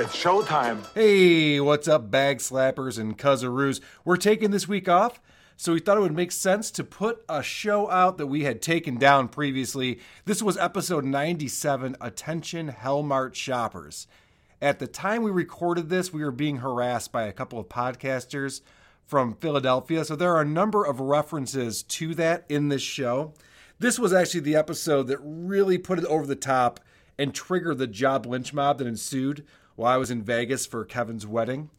It's showtime. Hey, what's up, bag slappers and cuzzaroos? We're taking this week off, so we thought it would make sense to put a show out that we had taken down previously. This was episode 97 Attention Hellmart Shoppers. At the time we recorded this, we were being harassed by a couple of podcasters from Philadelphia, so there are a number of references to that in this show. This was actually the episode that really put it over the top and triggered the job lynch mob that ensued while I was in Vegas for Kevin's wedding.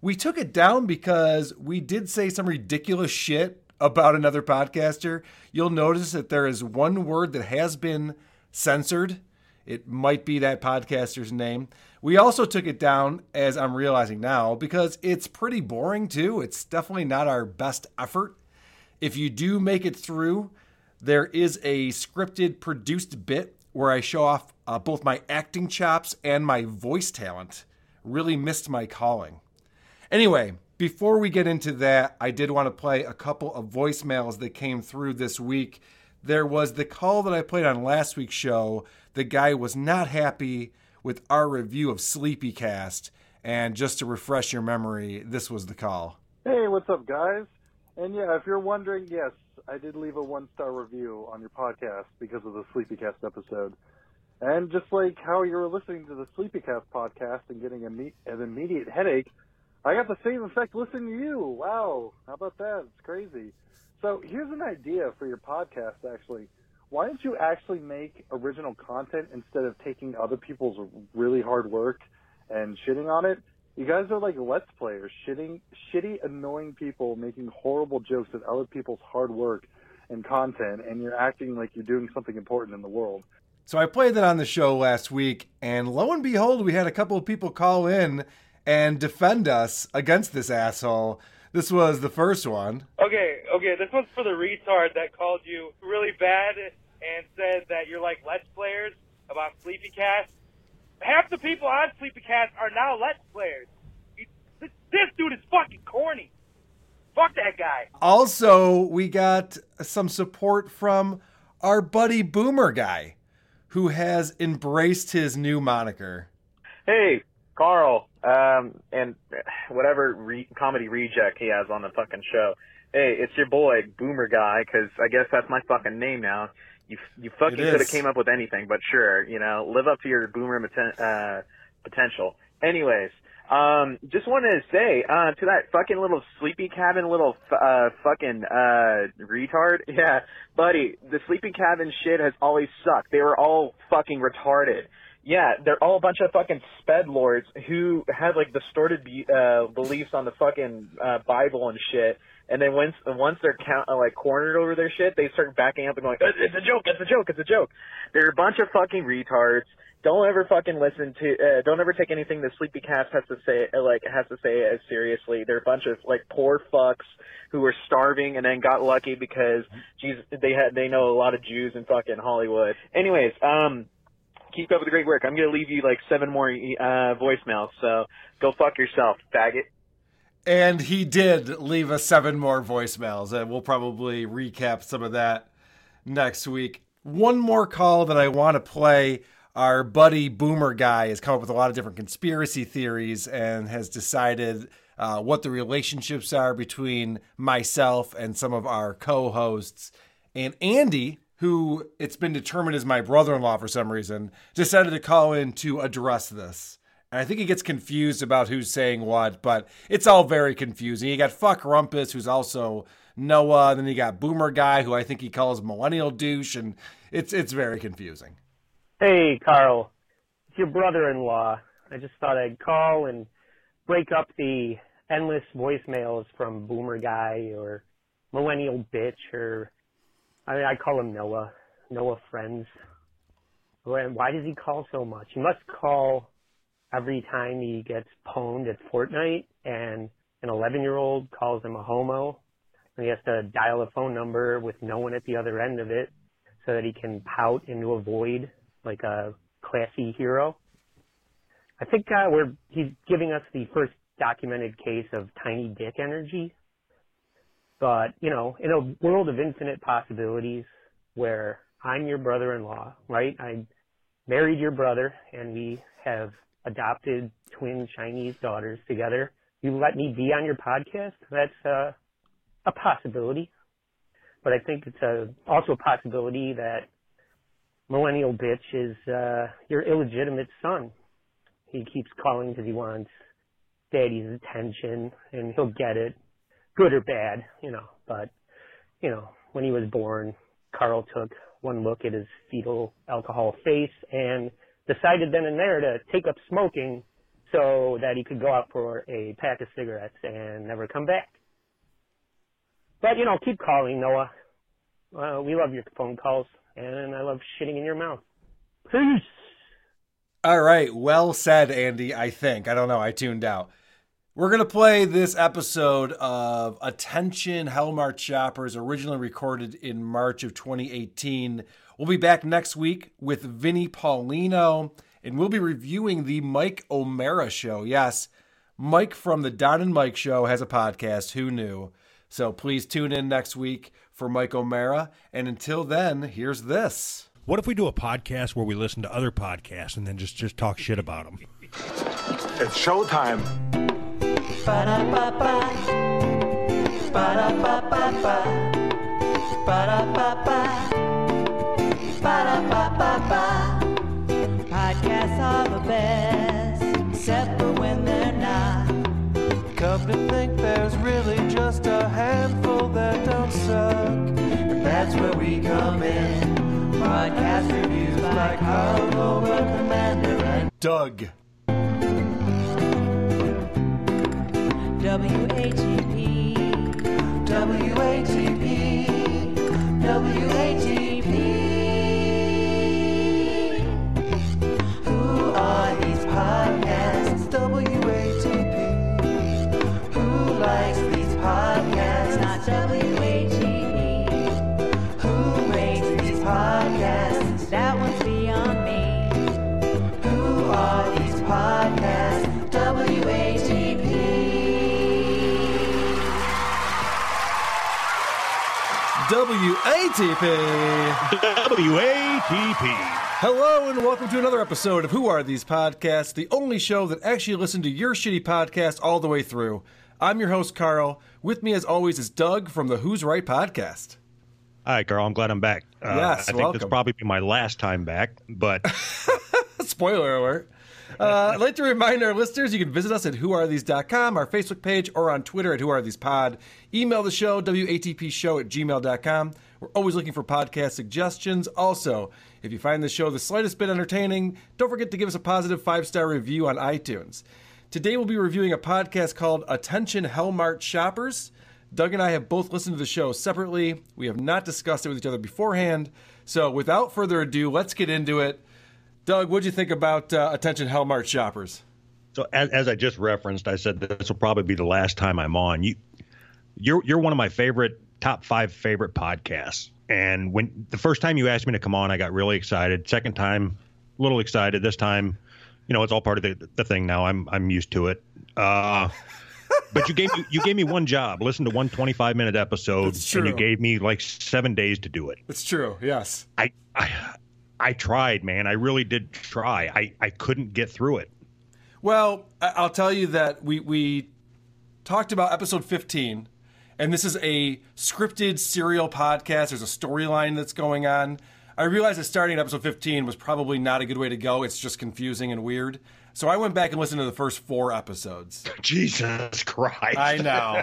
We took it down because we did say some ridiculous shit about another podcaster. You'll notice that there is one word that has been censored. It might be that podcaster's name. We also took it down, as I'm realizing now, because it's pretty boring too. It's definitely not our best effort. If you do make it through, there is a scripted, produced bit where I show off uh, both my acting chops and my voice talent. Really missed my calling. Anyway, before we get into that, I did want to play a couple of voicemails that came through this week. There was the call that I played on last week's show. The guy was not happy with our review of Sleepy Cast. And just to refresh your memory, this was the call. Hey, what's up, guys? And yeah, if you're wondering, yes, I did leave a one star review on your podcast because of the Sleepycast episode. And just like how you were listening to the Sleepycast podcast and getting an immediate headache, I got the same effect listening to you. Wow, how about that? It's crazy. So here's an idea for your podcast, actually. Why don't you actually make original content instead of taking other people's really hard work and shitting on it? You guys are like let's players, shitting, shitty, annoying people making horrible jokes at other people's hard work and content, and you're acting like you're doing something important in the world. So I played that on the show last week, and lo and behold, we had a couple of people call in and defend us against this asshole. This was the first one. Okay, okay, this one's for the retard that called you really bad and said that you're like Let's Players about Sleepy Cast. Half the people on Sleepy Cast are now Let's Players. This, this dude is fucking corny. Fuck that guy. Also, we got some support from our buddy Boomer guy, who has embraced his new moniker. Hey, Carl, um, and whatever re- comedy reject he has on the fucking show. Hey, it's your boy Boomer Guy, because I guess that's my fucking name now. You you fucking could have came up with anything, but sure, you know, live up to your boomer maten- uh, potential. Anyways, um, just wanted to say uh, to that fucking little sleepy cabin, little uh, fucking uh, retard. Yeah, buddy, the sleepy cabin shit has always sucked. They were all fucking retarded. Yeah, they're all a bunch of fucking sped lords who had like distorted be- uh, beliefs on the fucking uh, Bible and shit. And then once once they're count, uh, like cornered over their shit, they start backing up and going, "It's it's a joke, it's a joke, it's a joke." They're a bunch of fucking retards. Don't ever fucking listen to. Uh, don't ever take anything the Sleepy Cast has to say. uh, Like has to say as seriously. They're a bunch of like poor fucks who were starving and then got lucky because Jesus, they had they know a lot of Jews in fucking Hollywood. Anyways, um, keep up with the great work. I'm gonna leave you like seven more uh, voicemails. So go fuck yourself, faggot. And he did leave us seven more voicemails, and we'll probably recap some of that next week. One more call that I want to play. Our buddy Boomer guy has come up with a lot of different conspiracy theories and has decided uh, what the relationships are between myself and some of our co hosts. And Andy, who it's been determined is my brother in law for some reason, decided to call in to address this. And I think he gets confused about who's saying what, but it's all very confusing. You got Fuck Rumpus, who's also Noah, and then you got Boomer Guy, who I think he calls Millennial Douche, and it's it's very confusing. Hey, Carl. It's your brother-in-law. I just thought I'd call and break up the endless voicemails from Boomer Guy or Millennial Bitch or I, mean, I call him Noah. Noah Friends. Why does he call so much? He must call every time he gets pwned at Fortnite and an 11 year old calls him a homo and he has to dial a phone number with no one at the other end of it so that he can pout into a void like a classy hero. I think uh, we're he's giving us the first documented case of tiny dick energy. But, you know, in a world of infinite possibilities where I'm your brother-in-law, right? I married your brother and we have adopted twin Chinese daughters together. You let me be on your podcast? That's uh, a possibility. But I think it's a, also a possibility that millennial bitch is uh, your illegitimate son. He keeps calling because he wants daddy's attention, and he'll get it, good or bad, you know. But you know, when he was born, Carl took one look at his fetal alcohol face and decided then and there to take up smoking so that he could go out for a pack of cigarettes and never come back. But you know, keep calling, Noah. Uh, we love your phone calls, and I love shitting in your mouth. Peace. All right, well said, Andy. I think I don't know. I tuned out. We're gonna play this episode of Attention Hellmart Shoppers, originally recorded in March of 2018. We'll be back next week with Vinnie Paulino, and we'll be reviewing the Mike O'Meara show. Yes, Mike from the Don and Mike show has a podcast. Who knew? So please tune in next week for Mike O'Meara. And until then, here's this. What if we do a podcast where we listen to other podcasts and then just just talk shit about them? It's showtime. Ba-da-ba-ba. Ba-da-ba-ba-ba. Ba-da-ba-ba. Ba-da-ba-ba-ba. Podcasts are the best, except for when they're not. Come to think there's really just a handful that don't suck. That's where we come in. Podcast reviews by Carl Commander, and Doug. WATP. WATP. WATP. Hello and welcome to another episode of Who Are These Podcasts, the only show that actually listened to your shitty podcast all the way through. I'm your host, Carl. With me, as always, is Doug from the Who's Right podcast. Hi, Carl. I'm glad I'm back. Uh, Yes, I think welcome. this will probably be my last time back, but Spoiler alert. Uh, I'd like to remind our listeners you can visit us at whoarethese.com, our Facebook page, or on Twitter at whoarethesepod. Email the show, WATPshow at gmail.com. We're always looking for podcast suggestions. Also, if you find the show the slightest bit entertaining, don't forget to give us a positive five star review on iTunes. Today we'll be reviewing a podcast called Attention Hellmart Shoppers. Doug and I have both listened to the show separately. We have not discussed it with each other beforehand. So without further ado, let's get into it. Doug, what'd you think about uh, Attention Hellmart Shoppers? so as, as I just referenced, I said this will probably be the last time I'm on. You, you're you're one of my favorite top five favorite podcasts. And when the first time you asked me to come on, I got really excited. Second time, a little excited. This time, you know, it's all part of the, the thing now. I'm I'm used to it. Uh, but you gave me you gave me one job. Listen to one 25 minute episode, and you gave me like seven days to do it. It's true, yes. I, I I tried, man. I really did try. I, I couldn't get through it. Well, I- I'll tell you that we we talked about episode 15, and this is a scripted serial podcast. There's a storyline that's going on. I realized that starting at episode 15 was probably not a good way to go. It's just confusing and weird. So I went back and listened to the first four episodes. Jesus Christ. I know.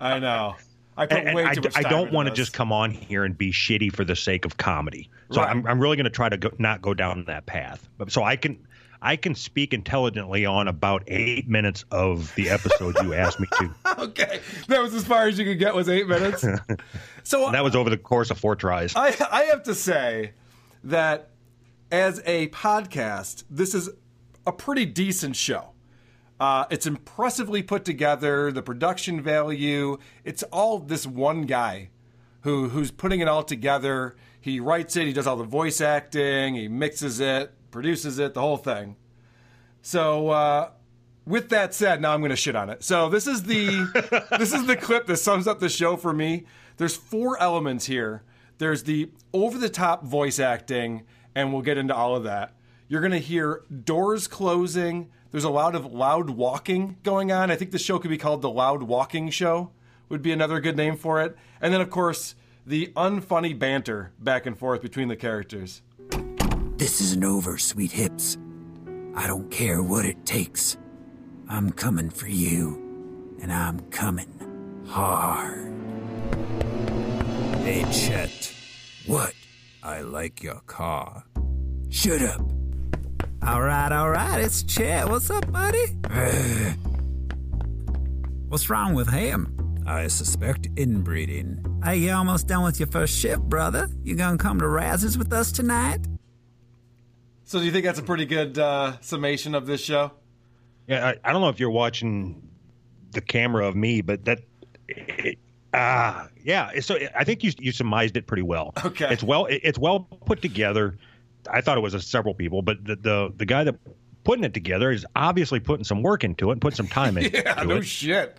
I know. I put And, and way I, too much I don't want to just come on here and be shitty for the sake of comedy. So Right. I'm, I'm really going to try to go, not go down that path. But so I can I can speak intelligently on about eight minutes of the episode you asked me to. Okay, that was as far as you could get was eight minutes. So And that was over the course of four tries. I, I have to say that as a podcast, this is a pretty decent show. Uh, it's impressively put together. The production value. It's all this one guy who who's putting it all together. He writes it. He does all the voice acting. He mixes it, produces it, the whole thing. So, uh, with that said, now I'm going to shit on it. So this is the this is the clip that sums up the show for me. There's four elements here. There's the over the top voice acting, and we'll get into all of that. You're going to hear doors closing. There's a lot of loud walking going on. I think the show could be called the Loud Walking Show. Would be another good name for it. And then of course the unfunny banter back and forth between the characters. This isn't over, sweet hips. I don't care what it takes. I'm coming for you, and I'm coming hard. Hey, Chet. What? I like your car. Shut up. All right, all right, it's Chet. What's up, buddy? What's wrong with him? I suspect inbreeding. Hey, you almost done with your first shift, brother. You gonna come to Raz's with us tonight? So do you think that's a pretty good uh, summation of this show? Yeah, I, I don't know if you're watching the camera of me, but that, ah, uh, yeah. So I think you you surmised it pretty well. Okay, it's well it, it's well put together. I thought it was a several people, but the the, the guy that putting it together is obviously putting some work into it and putting some time into yeah, it. no shit.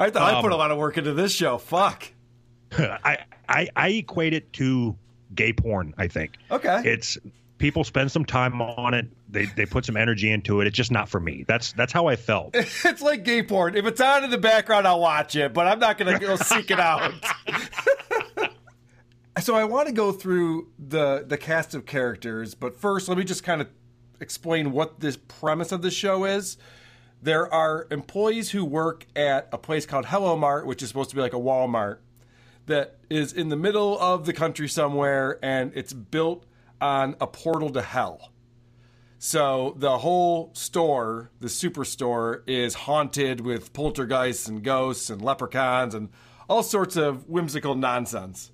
I thought um, I put a lot of work into this show. Fuck. I, I I equate it to gay porn. I think. Okay. It's people spend some time on it. They they put some energy into it. It's just not for me. That's that's how I felt. It's like gay porn. If it's on in the background, I'll watch it, but I'm not gonna go seek it out. so I want to go through the the cast of characters, but first let me just kind of explain what this premise of the show is. There are employees who work at a place called Hello Mart, which is supposed to be like a Walmart, that is in the middle of the country somewhere, and it's built on a portal to hell. So the whole store, the superstore, is haunted with poltergeists and ghosts and leprechauns and all sorts of whimsical nonsense.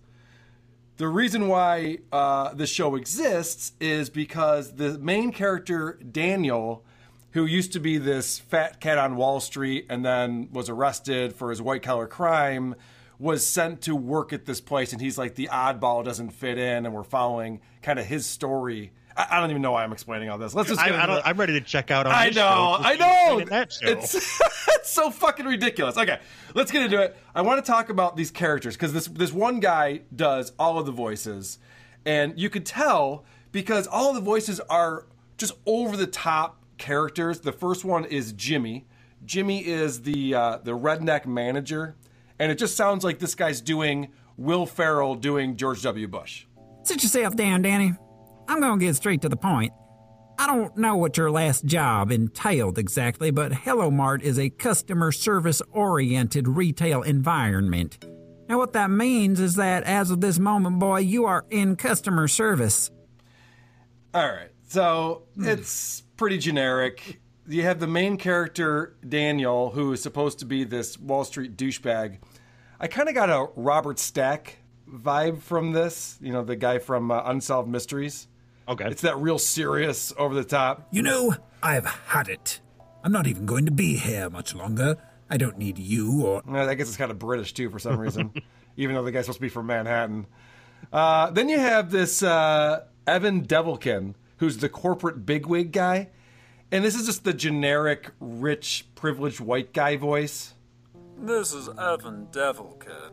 The reason why uh, this show exists is because the main character, Daniel, who used to be this fat cat on Wall Street and then was arrested for his white collar crime, was sent to work at this place, and he's like the oddball doesn't fit in, and we're following kind of his story. I, I don't even know why I'm explaining all this. Let's just. I, I am ready to check out on. I know, show. I know. It's, it's so fucking ridiculous. Okay, let's get into it. I want to talk about these characters because this this one guy does all of the voices, and you could tell because all of the voices are just over the top characters. The first one is Jimmy. Jimmy is the uh, the redneck manager and it just sounds like this guy's doing Will Ferrell doing George W. Bush. Sit yourself down, Danny. I'm going to get straight to the point. I don't know what your last job entailed exactly, but Hello Mart is a customer service oriented retail environment. Now, what that means is that as of this moment, boy, you are in customer service. All right. So it's pretty generic you have the main character Daniel, who is supposed to be this Wall Street douchebag. I kind of got a Robert Stack vibe from this. You know, the guy from uh, Unsolved Mysteries. Okay, it's that real serious, over the top. You know, I've had it. I'm not even going to be here much longer. I don't need you or. I guess it's kind of British too for some reason, even though the guy's supposed to be from Manhattan. Uh, then you have this uh, Evan Devilkin, who's the corporate bigwig guy and this is just the generic, rich, privileged white guy voice. This is Evan Devilkin.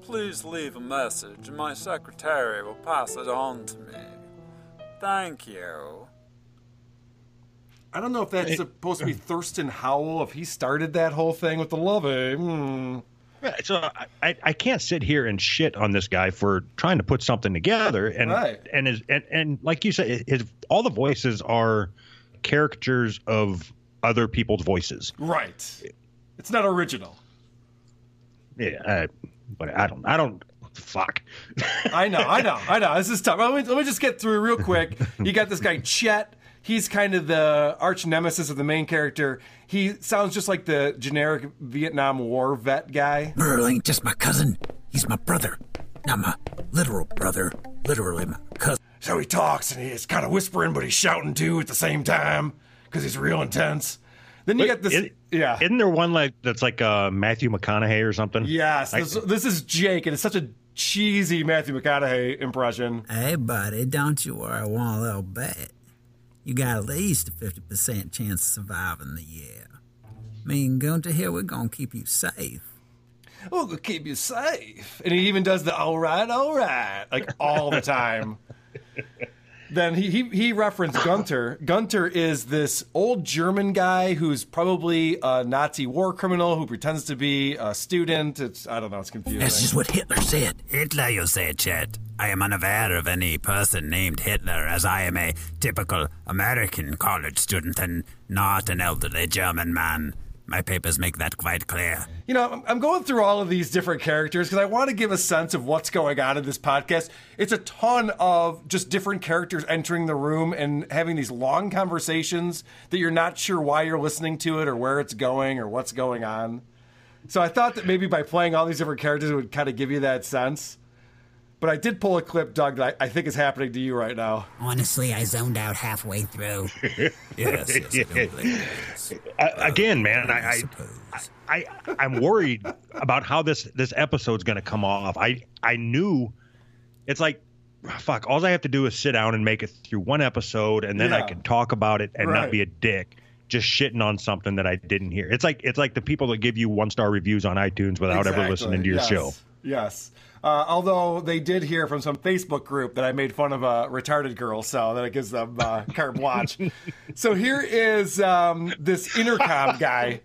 Please leave a message and my secretary will pass it on to me. Thank you. I don't know if that's supposed to be Thurston Howell, if he started that whole thing with the love. Hmm. So I, I can't sit here and shit on this guy for trying to put something together, and right. and his and, and like you said, his all the voices are caricatures of other people's voices. Right. It's not original. Yeah, I, but I don't. I don't. Fuck. I know. I know. I know. This is tough. Let me, let me just get through real quick. You got this guy Chet. He's kind of the arch nemesis of the main character. He sounds just like the generic Vietnam War vet guy. Earl ain't just my cousin. He's my brother. Not my literal brother. Literally my cousin. So he talks and he's kind of whispering, but he's shouting too at the same time. because he's real intense. Then you But get this. it- yeah. Isn't there one like that's like uh, Matthew McConaughey or something? yes. I- This, this is Jake, and it's such a cheesy Matthew McConaughey impression. Hey, buddy, don't you worry one little bit. You got at least a 50% chance of surviving the year. Me and Gunter here, we're gonna keep you safe. Oh, we'll keep you safe. And he even does the all right, all right, like all the time. then he, he he referenced Gunter. Gunter is this old German guy who's probably a Nazi war criminal who pretends to be a student. It's I don't know. It's confusing. That's just what Hitler said. Hitler, you say, Chet. I am unaware of any person named Hitler, as I am a typical American college student and not an elderly German man. My papers make that quite clear. You know, I'm- going through all of these different characters because I want to give a sense of what's going on in this podcast. It's a ton of just different characters entering the room and having these long conversations that you're not sure why you're listening to it or where it's going or what's going on. So I thought that maybe by playing all these different characters, it would kind of give you that sense. But I did pull a clip, Doug, that I, I think is happening to you right now. Honestly, I zoned out halfway through. yes, yes, I don't blame you. I- again, uh, man, I, I, I, I'm worried about how this this episode's going to come off. I, I knew, it's like, fuck. All I have to do is sit down and make it through one episode, and then I can talk about it and Right. not be a dick, just shitting on something that I didn't hear. It's like it's like the people that give you one star reviews on iTunes without ever listening to your Yes. show. Yes. Uh, although they did hear from some Facebook group that I made fun of a retarded girl, so that it gives them uh, carte blanche. so here is um, this intercom guy.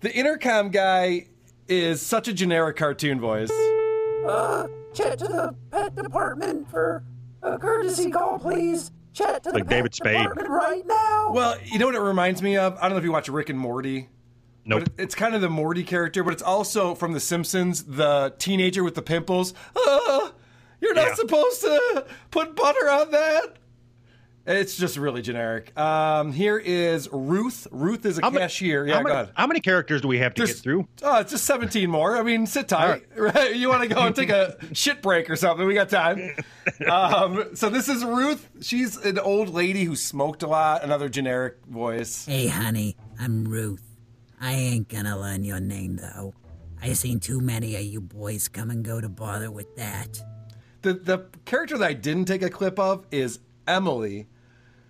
The intercom guy is such a generic cartoon voice. Uh, chat to the pet department for a courtesy call, please. Chat to the Like pet David Spade. department right now. Well, you know what it reminds me of? I don't know if you watch Rick and Morty. Nope. But it's kind of the Morty character, but it's also from The Simpsons, the teenager with the pimples. Ah, you're not Yeah. supposed to put butter on that. It's just really generic. Um, here is Ruth. Ruth is a How many- cashier. Yeah, how go many, ahead. how many characters do we have to There's- get through? Oh, it's just 17 more. I mean, sit tight. Right? You want to go and take a shit break or something? We got time. Um, so this is Ruth. She's an old lady who smoked a lot. Another generic voice. Hey, honey, I'm Ruth. I ain't gonna learn your name, though. I seen too many of you boys come and go to bother with that. The the character that I didn't take a clip of is Emily,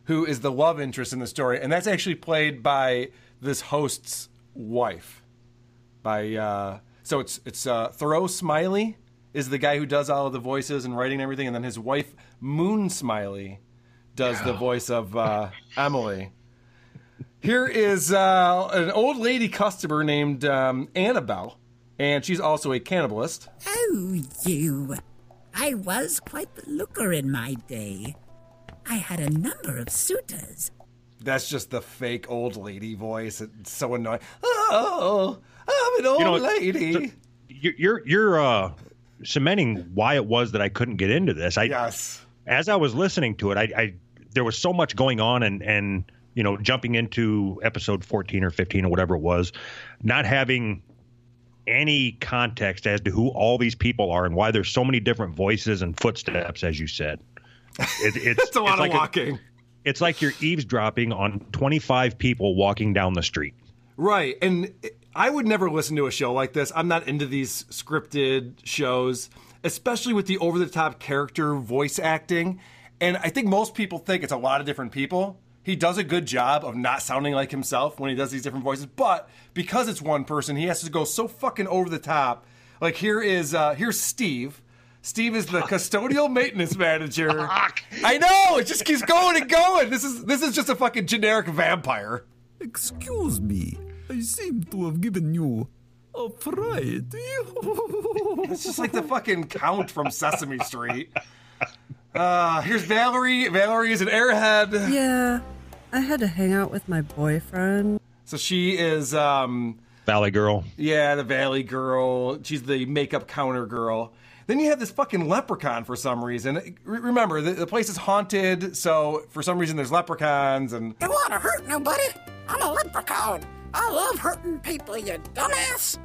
who is the love interest in the story, and that's actually played by this host's wife. By uh, so it's it's uh, Thoreau Smiley is the guy who does all of the voices and writing and everything, and then his wife Moon Smiley does the voice of uh, Emily. Here is uh, an old lady customer named um, Annabelle, and she's also a cannibalist. Oh, you. I was quite the looker in my day. I had a number of suitors. That's just the fake old lady voice. It's so annoying. Oh, I'm an old You know, lady. so you're you're, you're uh, cementing why it was that I couldn't get into this. I yes. As I was listening to it, I, I there was so much going on, and and you know, jumping into episode 14 or 15 or whatever it was, not having any context as to who all these people are and why there's so many different voices and footsteps, as you said. It, it's, It's a lot of like walking. it's like you're eavesdropping on 25 people walking down the street. Right. And I would never listen to a show like this. I'm not into these scripted shows, especially with the over the top character voice acting. And I think most people think it's a lot of different people. He does a good job of not sounding like himself when he does these different voices, but because it's one person, he has to go so fucking over the top. Like here is uh here's Steve. Steve is the custodial maintenance manager. I know, it just keeps going and going. This is this is just a fucking generic vampire. Excuse me, I seem to have given you a fright. It's just like the fucking count from Sesame Street. Uh, here's Valerie. Valerie is an airhead. Yeah, I had to hang out with my boyfriend. So she is, um, Valley Girl. yeah, the Valley girl. She's the makeup counter girl. Then you have this fucking leprechaun for some reason. Re- Remember, the, the place is haunted, so for some reason there's leprechauns and. You want to hurt nobody? I'm a leprechaun. I love hurting people, you dumbass.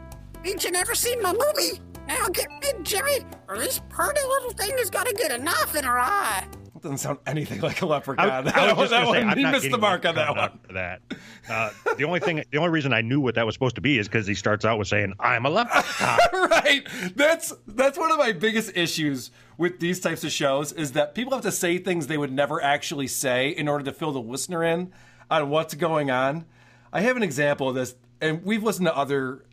Ain't you never seen my movie? Now get me, Jerry, or this pretty little thing has got to get a knife in her eye. Doesn't sound anything like a leprechaun. I, I was that one, say, he missed the mark on that one. that. Uh, the only thing, the only reason I knew what that was supposed to be is because he starts out with saying, "I'm a leprechaun." right. That's that's one of my biggest issues with these types of shows is that people have to say things they would never actually say in order to fill the listener in on what's going on. I have an example of this, and we've listened to other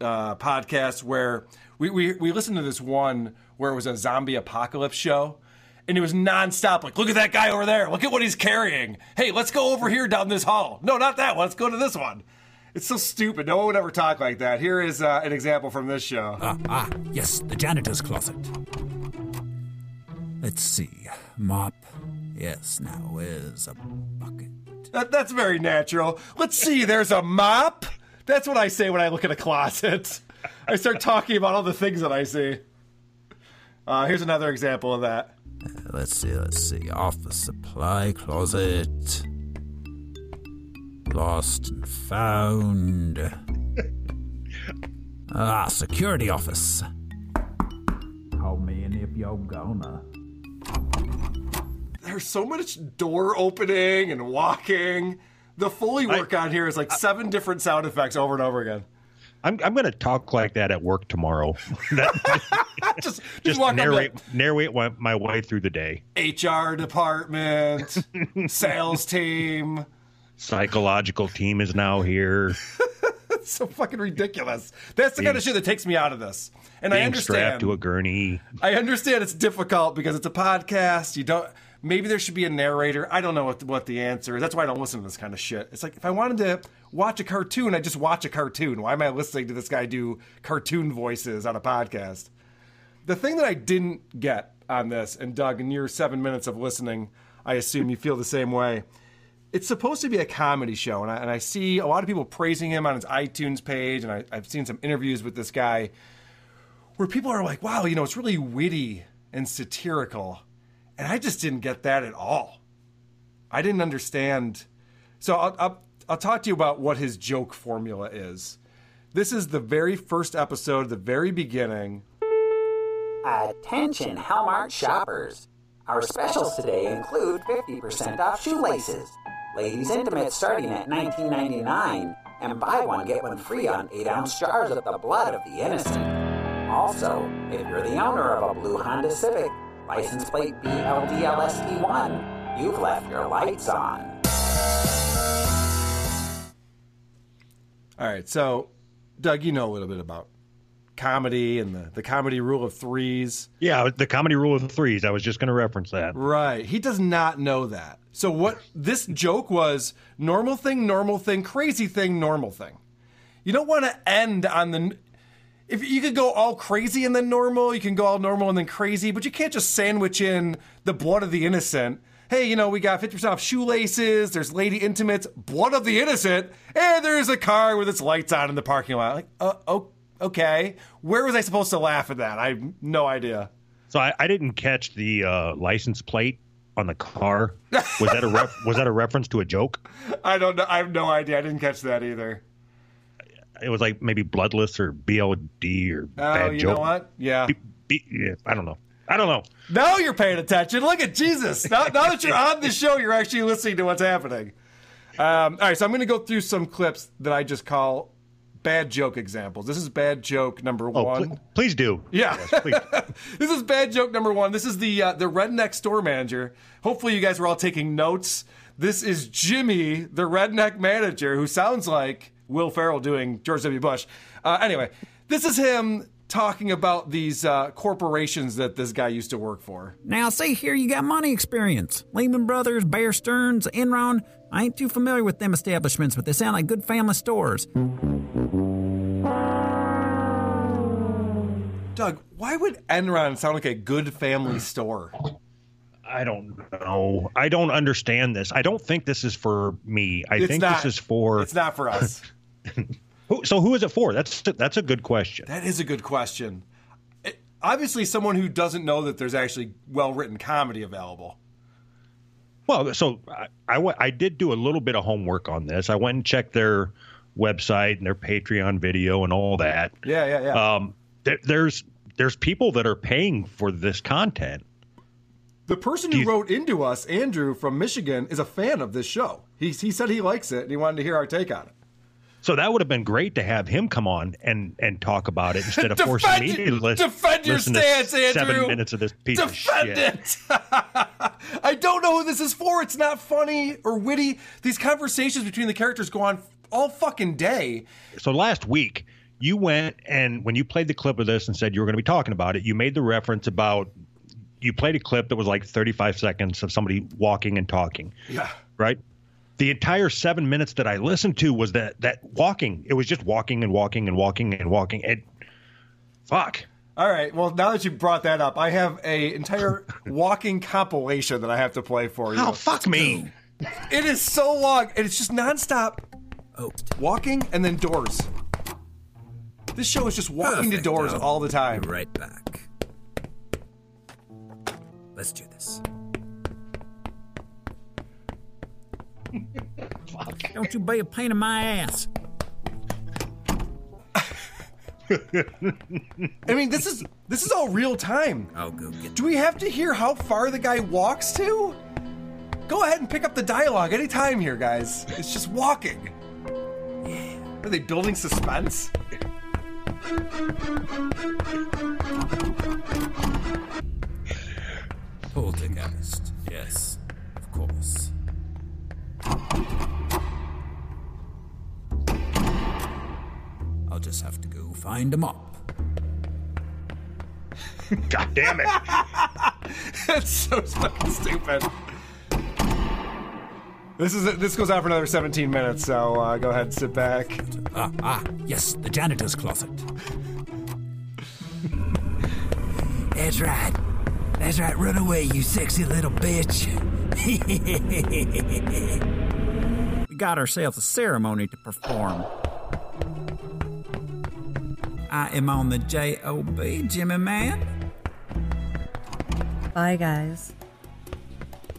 uh, podcasts where we, we we listened to this one where it was a zombie apocalypse show. And it was nonstop. Like, look at that guy over there. Look at what he's carrying. Hey, let's go over here down this hall. No, not that one. Let's go to this one. It's so stupid. No one would ever talk like that. Here is uh, an example from this show. Ah, ah, yes, the janitor's closet. Let's see. Mop. Yes, now where's a bucket? That, that's very natural. Let's see, there's a mop. That's what I say when I look at a closet. I start talking about all the things that I see. Uh, here's another example of that. Let's see, let's see. Office supply closet. Lost and found. ah, security office. Call me in if you're gonna. There's so much door opening and walking. The Foley work on here is like seven different sound effects over and over again. I'm I'm going to talk like that at work tomorrow. just just walk up narrate narrate my- my way through the day. HR department, sales team. Psychological team is now here. It's so fucking ridiculous. That's the kind of shit that takes me out of this. And I understand. strapped to a gurney. I understand it's difficult because it's a podcast. You don't. Maybe there should be a narrator. I don't know what the, what the answer is. That's why I don't listen to this kind of shit. It's like if I wanted to watch a cartoon, I just watch a cartoon. Why am I listening to this guy do cartoon voices on a podcast? The thing that I didn't get on this, and Doug, in your seven minutes of listening, I assume you feel the same way. It's supposed to be a comedy show, and I, and I see a lot of people praising him on his iTunes page, and I, I've seen some interviews with this guy where people are like, wow, you know, it's really witty and satirical. And I just didn't get that at all. I didn't understand. So I'll, I'll, I'll talk to you about what his joke formula is. This is the very first episode, the very beginning. Attention Hellmart shoppers. Our specials today include 50% off shoelaces, ladies' intimates starting at $19.99, and buy one get one free on 8 ounce jars of the blood of the innocent. Also, if you're the owner of a blue Honda Civic, license plate BLDLST1, you've left your lights on. All right, so Doug, you know a little bit about comedy and the, the comedy rule of threes. Yeah, the comedy rule of threes. I was just going to reference that. Right. He does not know that. So what this joke was normal thing, normal thing, crazy thing, normal thing. You don't want to end on the if you could go all crazy and then normal, you can go all normal and then crazy, but you can't just sandwich in the blood of the innocent. Hey, you know, we got 50% off shoelaces, there's lady intimates, blood of the innocent, and there's a car with its lights on in the parking lot. Like, uh, oh, okay. Where was I supposed to laugh at that? I have no idea. So I, I didn't catch the uh, license plate on the car. Was that a ref- was that a reference to a joke? I don't know. I have no idea. I didn't catch that either. It was like maybe bloodless or BLD or Oh, bad you joke. know what? Yeah. B- B- yeah. I don't know. I don't know. Now you're paying attention. Look at Jesus. Now, now that you're on the show, you're actually listening to what's happening. Um, all right, so I'm going to go through some clips that I just call bad joke examples. This is bad joke number Oh, one. pl- please do. Yeah. Yes, please. this is bad joke number one. This is the uh, the redneck store manager. Hopefully, you guys were all taking notes. This is Jimmy, the redneck manager, who sounds like Will Ferrell doing George W. Bush. Uh, anyway, this is him talking about these uh, corporations that this guy used to work for. Now, see here, you got money experience. Lehman Brothers, Bear Stearns, Enron. I ain't too familiar with them establishments, but they sound like good family stores. Doug, why would Enron sound like a good family store? I don't know. I don't understand this. I don't think this is for me. I It's think not. this is for. It's not for us. Who, so who is it for? That's that's a good question. That is a good question. It- obviously, someone who doesn't know that there's actually well written comedy available. Well, so I, I I did do a little bit of homework on this. I went and checked their website and their Patreon video and all that. Yeah, yeah, yeah. Um, there, there's there's people that are paying for this content. The person who wrote into us, Andrew from Michigan, is a fan of this show. He, he said he likes it and he wanted to hear our take on it. So that would have been great to have him come on and and talk about it instead of forcing me to listen, defend your listen to stance, seven Andrew. minutes of this piece of shit. it. I don't know who this is for. It's not funny or witty. These conversations between the characters go on all fucking day. So last week, you went and when you played the clip of this and said you were going to be talking about it, you made the reference about you played a clip that was like 35 seconds of somebody walking and talking, Yeah. right? The entire seven minutes that I listened to was that that walking. It was just walking and walking and walking and walking. And fuck. All right. Well, now that you brought that up, I have a entire walking compilation that I have to play for you. Oh fuck me! It is so long, and it's just nonstop. Oh, walking and then doors. This show is just walking to doors I'll all the time. be right back. Let's do this. Don't you be a pain in my ass. I mean, this is this is all real time. I'll go get. Do we have to hear how far the guy walks to? Go ahead and pick up the dialogue anytime here, guys. It's just walking. Are they building suspense? Poltergeist. Yes, of course. I'll just have to go find a mop. God damn it! That's so fucking stupid. This is this goes on for another 17 minutes, so uh, go ahead and sit back. Ah, ah, yes, the janitor's closet. That's right. That's right. Run away, you sexy little bitch. we got ourselves a ceremony to perform. I am on the J.O.B., Jimmy Man. Bye, guys.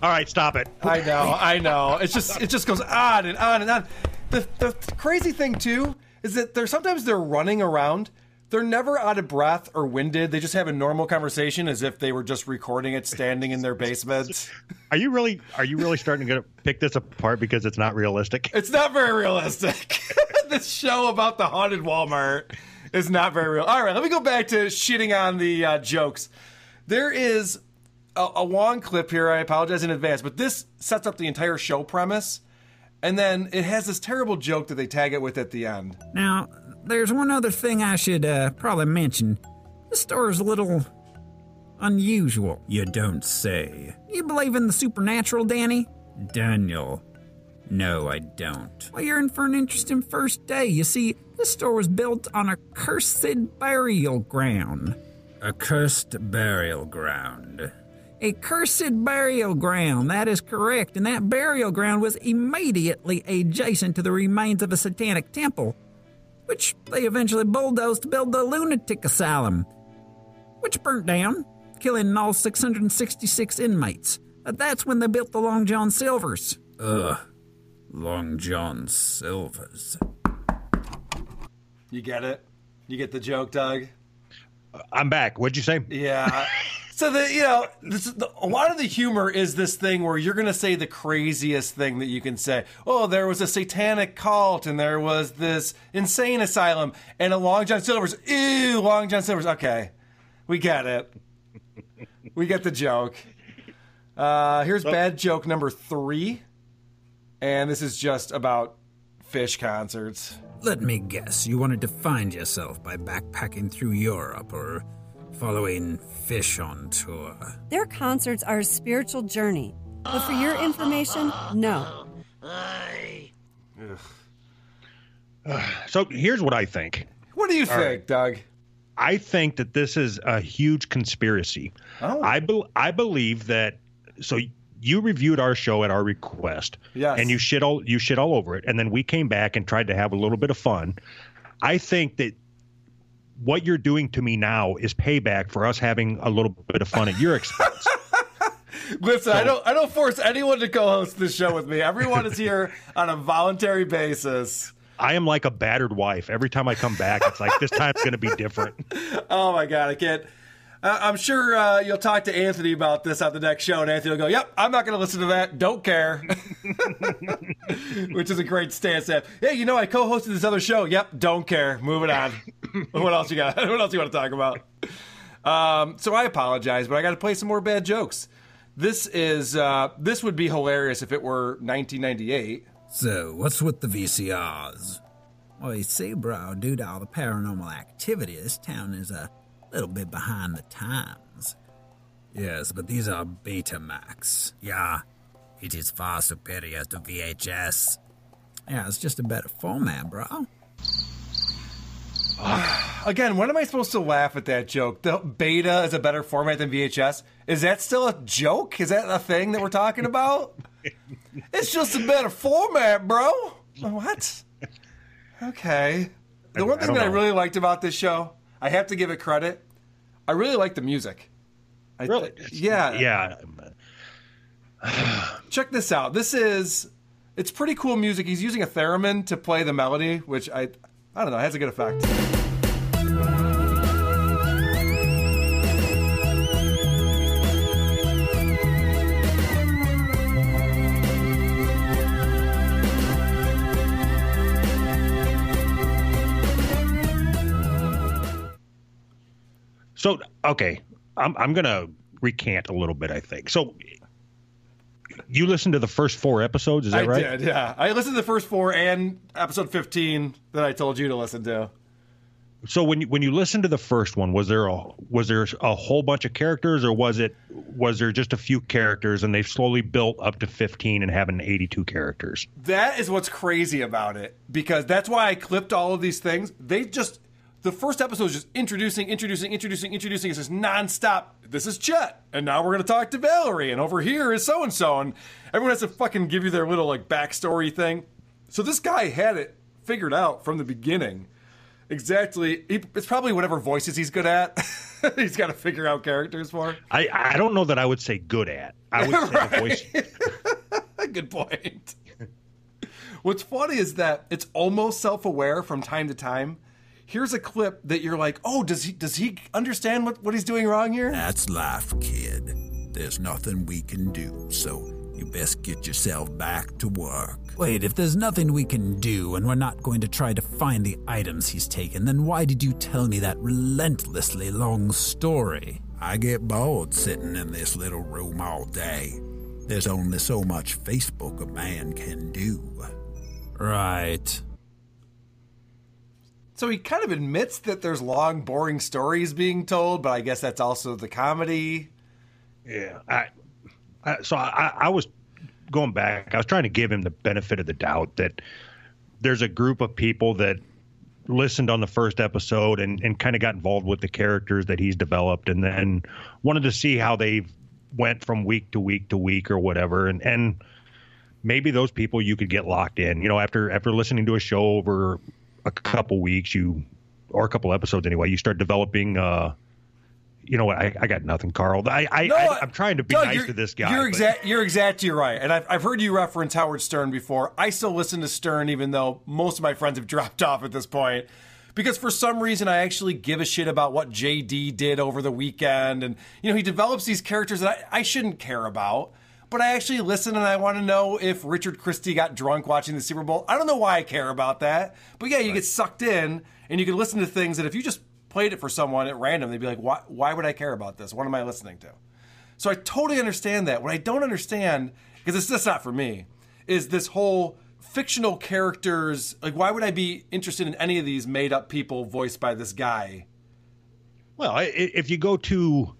All right, stop it. I know, I know. It's just it just goes on and on and on. The the crazy thing too is that they're sometimes they're running around. They're never out of breath or winded. They just have a normal conversation as if they were just recording it standing in their basement. Are you really are you really starting to pick this apart because it's not realistic? It's not very realistic. this show about the haunted Walmart is not very real. All right, let me go back to shitting on the uh, jokes. There is a, a long clip here. I apologize in advance, but this sets up the entire show premise. And then it has this terrible joke that they tag it with at the end. Now, there's one other thing I should uh, probably mention. This store's a little unusual. You don't say. You believe in the supernatural, Danny? Daniel. No, I don't. Well, you're in for an interesting first day. You see, this store was built on a cursed burial ground. A cursed burial ground. A cursed burial ground, that is correct, and that burial ground was immediately adjacent to the remains of a satanic temple, which they eventually bulldozed to build the lunatic asylum, which burnt down, killing all 666 inmates. Uh, That's when they built the Long John Silvers. Ugh, Long John Silvers. You get it? You get the joke, Doug? I'm back. What'd you say? Yeah. so the you know this, the, a lot of the humor is this thing where you're gonna say the craziest thing that you can say. Oh, there was a satanic cult and there was this insane asylum and a Long John Silver's. Ew, Long John Silver's. Okay, we get it. we get the joke. Uh, here's bad joke number three, and this is just about Phish concerts. Let me guess, you wanted to find yourself by backpacking through Europe or following Phish on tour. Their concerts are a spiritual journey. But for your information, no. So here's what I think. What do you All think, right. Doug? I think that this is a huge conspiracy. Oh. I bel I believe that. So you reviewed our show at our request, Yes. and you shit all you shit all over it, and then we came back and tried to have a little bit of fun. I think that what you're doing to me now is payback for us having a little bit of fun at your expense. Listen, I don't I don't force anyone to co-host this show with me. Everyone is here on a voluntary basis. I am like a battered wife. Every time I come back, it's like this time's going to be different. Oh my god, I can't. Uh, I'm sure uh, you'll talk to Anthony about this on the next show, and Anthony will go, "Yep, I'm not going to listen to that. Don't care," which is a great stance. That hey, you know, I co-hosted this other show. Yep, don't care. Moving on. what else you got? What else you want to talk about? Um, so I apologize, but I got to play some more bad jokes. This is uh, this would be hilarious if it were 1998. So, what's with the VCRs? Well, you see, bro, due to all the paranormal activity, this town is a little bit behind the times. Yes, but these are Betamax. Yeah, it is far superior to VHS. Yeah, it's just a better format, bro. Again, when am I supposed to laugh at that joke? The beta is a better format than VHS. Is that still a joke? Is that a thing that we're talking about? it's just a better format, bro. What? Okay. The one thing don't that I really liked about this show, I have to give it credit. I really like the music. I Really? yeah. Yeah. Check this out. This is it's pretty cool music. He's using a theremin to play the melody, which I I don't know, It has a good effect. So okay, I'm I'm gonna recant a little bit. I think so. You listened to the first four episodes, is that right? I right? did, yeah. I listened to the first four and episode 15 that I told you to listen to. So when you, when you listened to the first one, was there a was there a whole bunch of characters, or was it was there just a few characters, and they've slowly built up to 15 and having 82 characters? That is what's crazy about it because that's why I clipped all of these things. They just the first episode is just introducing, introducing, introducing, introducing. It's just nonstop. This is Chet, and now we're gonna talk to Valerie, and over here is so and so, and everyone has to fucking give you their little like backstory thing. So this guy had it figured out from the beginning. Exactly. He, it's probably whatever voices he's good at. he's got to figure out characters for. I I don't know that I would say good at. I would say voice. Good point. What's funny is that it's almost self-aware from time to time. Here's a clip that you're like, oh, does he does he understand what, what he's doing wrong here? That's life, kid. There's nothing we can do, so you best get yourself back to work. Wait, if there's nothing we can do and we're not going to try to find the items he's taken, then why did you tell me that relentlessly long story? I get bored sitting in this little room all day. There's only so much Facebook a man can do. Right. So he kind of admits that there's long, boring stories being told, but I guess that's also the comedy. Yeah. I, I so I, I was going back. I was trying to give him the benefit of the doubt that there's a group of people that listened on the first episode and, and kind of got involved with the characters that he's developed and then wanted to see how they went from week to week to week or whatever and and maybe those people you could get locked in you know after after listening to a show over a couple weeks you or a couple episodes anyway you start developing uh you know what I, I got nothing carl i, I, No, I i'm trying to be Doug, nice to this guy You're exact. You're exactly right, and I've, I've heard you reference Howard Stern before. I still listen to Stern, even though most of my friends have dropped off at this point, because for some reason I actually give a shit about what JD did over the weekend, and you know he develops these characters that I, I shouldn't care about. But I actually listen and I want to know if Richard Christie got drunk watching the Super Bowl. I don't know why I care about that. But yeah, you get sucked in and you can listen to things that if you just played it for someone at random, they'd be like, why, why would I care about this? What am I listening to? So I totally understand that. What I don't understand, because it's just not for me, is this whole fictional characters. Like, why would I be interested in any of these made up people voiced by this guy? Well, if you go to,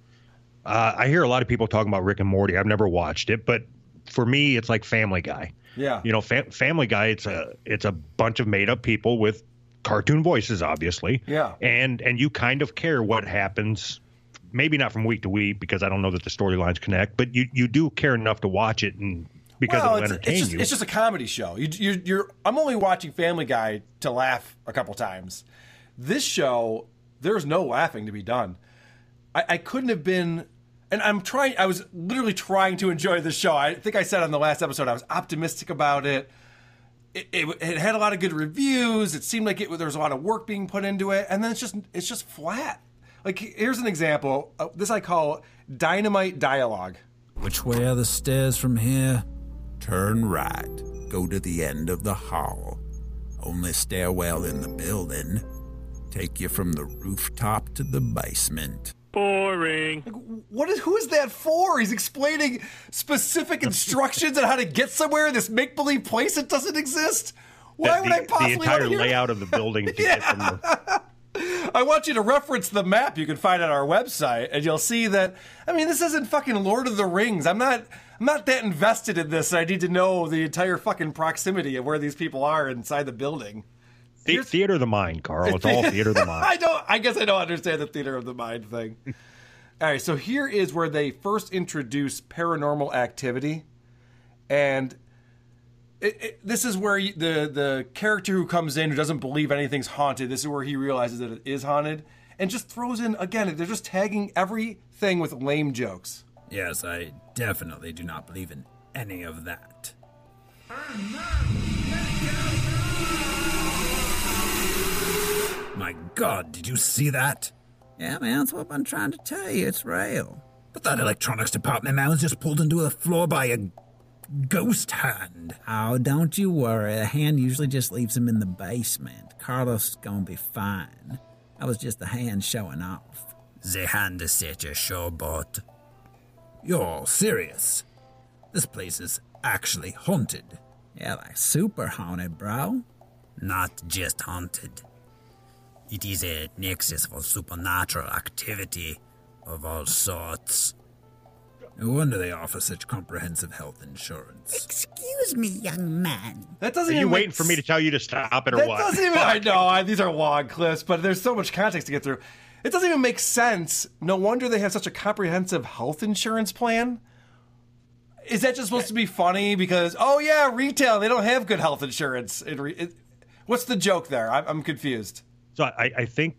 uh, I hear a lot of people talking about Rick and Morty. I've never watched it, but for me, it's like Family Guy. Yeah. You know, fam- Family Guy. It's a it's a bunch of made up people with cartoon voices, obviously. Yeah. And and you kind of care what happens. Maybe not from week to week because I don't know that the storylines connect, but you you do care enough to watch it and because well, it'll it's, entertain it's just, you. It's just a comedy show. You, you, you're. I'm only watching Family Guy to laugh a couple times. This show, there's no laughing to be done. I, I couldn't have been. And I'm trying. I was literally trying to enjoy the show. I think I said on the last episode I was optimistic about it. It, it, it had a lot of good reviews. It seemed like it there was a lot of work being put into it, and then it's just it's just flat. Like here's an example. Uh, this I call dynamite dialogue. Which way are the stairs from here? Turn right. Go to the end of the hall. Only stairwell in the building. Take you from the rooftop to the basement. Boring. What is? Who is that for? He's explaining specific instructions on how to get somewhere in this make believe place that doesn't exist. Why the, would I possibly the entire layout of the building to get from the I want you to reference the map you can find on our website, and you'll see that. I mean, this isn't fucking Lord of the Rings. I'm not. I'm not that invested in this. I need to know the entire fucking proximity of where these people are inside the building. The- theater of the mind, Carl. It's all theater of the mind. I don't. I guess I don't understand the theater of the mind thing. all right, so here is where they first introduce paranormal activity, and it, it, this is where you, the the character who comes in who doesn't believe anything's haunted. This is where he realizes that it is haunted, and just throws in again. They're just tagging everything with lame jokes. Yes, I definitely do not believe in any of that. My god, did you see that? Yeah, man, that's what I'm trying to tell you. It's real. But that electronics department man was just pulled into the floor by a ghost hand. Oh, don't you worry. A hand usually just leaves him in the basement. Carlos is gonna be fine. That was just the hand showing off. The hand is such a showboat. You're serious? This place is actually haunted. Yeah, like super haunted, bro. Not just haunted. It is a nexus for supernatural activity of all sorts. No wonder they offer such comprehensive health insurance. Excuse me, young man. That doesn't. you even waiting make for me to tell you to stop it or That what? doesn't even. I know I, these are long clips, but there's so much context to get through. It doesn't even make sense. No wonder they have such a comprehensive health insurance plan. Is that just supposed to be funny? Because oh yeah, retail they don't have good health insurance. It, it, what's the joke there? I'm, I'm confused. So I, I think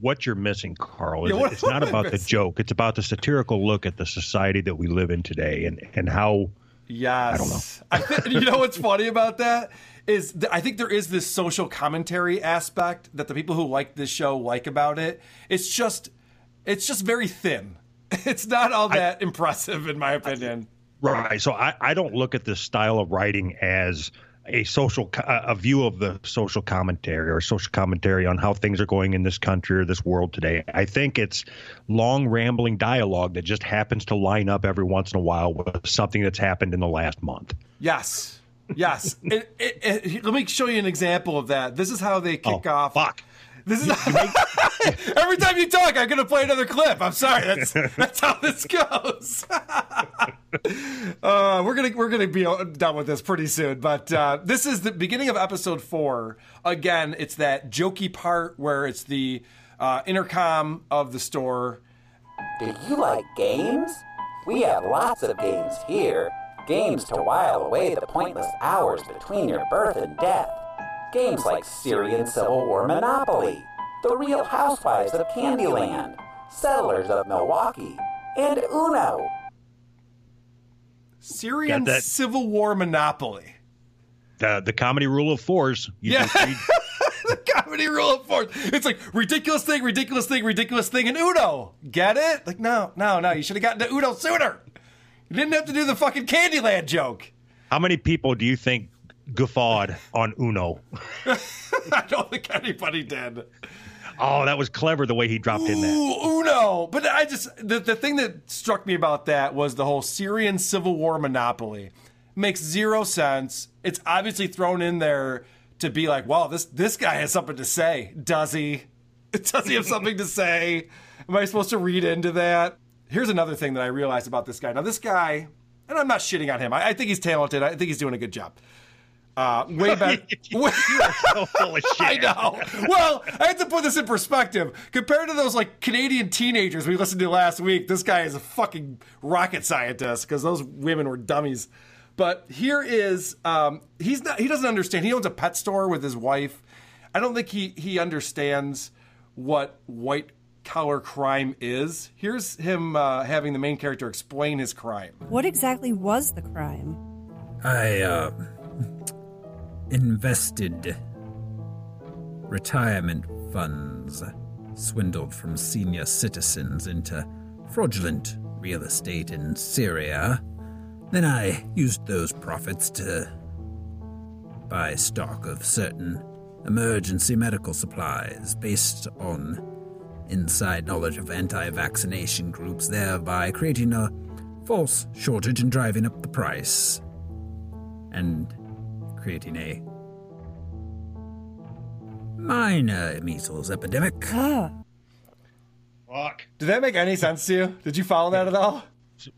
what you're missing, Carl, is Yeah, what- it's not I about the joke. It's about the satirical look at the society that we live in today and, and how Yes. I don't know. I thi- you know what's funny about that is th- I think there is this social commentary aspect that the people who like this show like about it. It's just it's just very thin. It's not all that impressive in my opinion. Right. So I, I don't look at this style of writing as a social a view of the social commentary or social commentary on how things are going in this country or this world today. I think it's long rambling dialogue that just happens to line up every once in a while with something that's happened in the last month. Yes. Yes. It- it- it- let me show you an example of that. This is how they kick oh, off. Fuck. This is every time you talk, I'm going to play another clip. I'm sorry. That's that's how this goes. uh, we're gonna we're gonna be done with this pretty soon. But uh, this is the beginning of episode four. Again, it's that jokey part where it's the uh, intercom of the store. Do you like games? We have lots of games here. Games to while away the pointless hours between your birth and death. Games like Syrian Civil War Monopoly, The Real Housewives of Candyland, Settlers of Milwaukee, and Uno. Syrian that. Civil War Monopoly. The the comedy rule of fours. You Yeah. do three- the comedy rule of fours. It's like ridiculous thing, ridiculous thing, ridiculous thing, and Uno. Get it? Like, no, no, no. You should have gotten to Uno sooner. You didn't have to do the fucking Candyland joke. how many people do you think guffawed on Uno? I don't think anybody did. Oh, that was clever the way he dropped in that. Ooh, Uno. But I just the, the thing that struck me about that was the whole Syrian Civil War monopoly. Makes zero sense. It's obviously thrown in there to be like, wow, this this guy has something to say. Does he? Does he have something to say? Am I supposed to read into that? Here's another thing that I realized about this guy. Now, this guy, and I'm not shitting on him. I, I think he's talented. I think he's doing a good job. Uh, way better. I know. Well, I have to put this in perspective. Compared to those like Canadian teenagers we listened to last week, this guy is a fucking rocket scientist because those women were dummies. But here is um, he's not. He doesn't understand. He owns a pet store with his wife. I don't think he he understands what white collar crime is. Here's him uh, having the main character explain his crime. What exactly was the crime? I, uh, invested retirement funds swindled from senior citizens into fraudulent real estate in Syria. Then I used those profits to buy stock of certain emergency medical supplies based on inside knowledge of anti vaccination groups, thereby creating a false shortage and driving up the price. And creating a minor measles epidemic. Fuck. Did that make any sense to you? Did you follow that at all?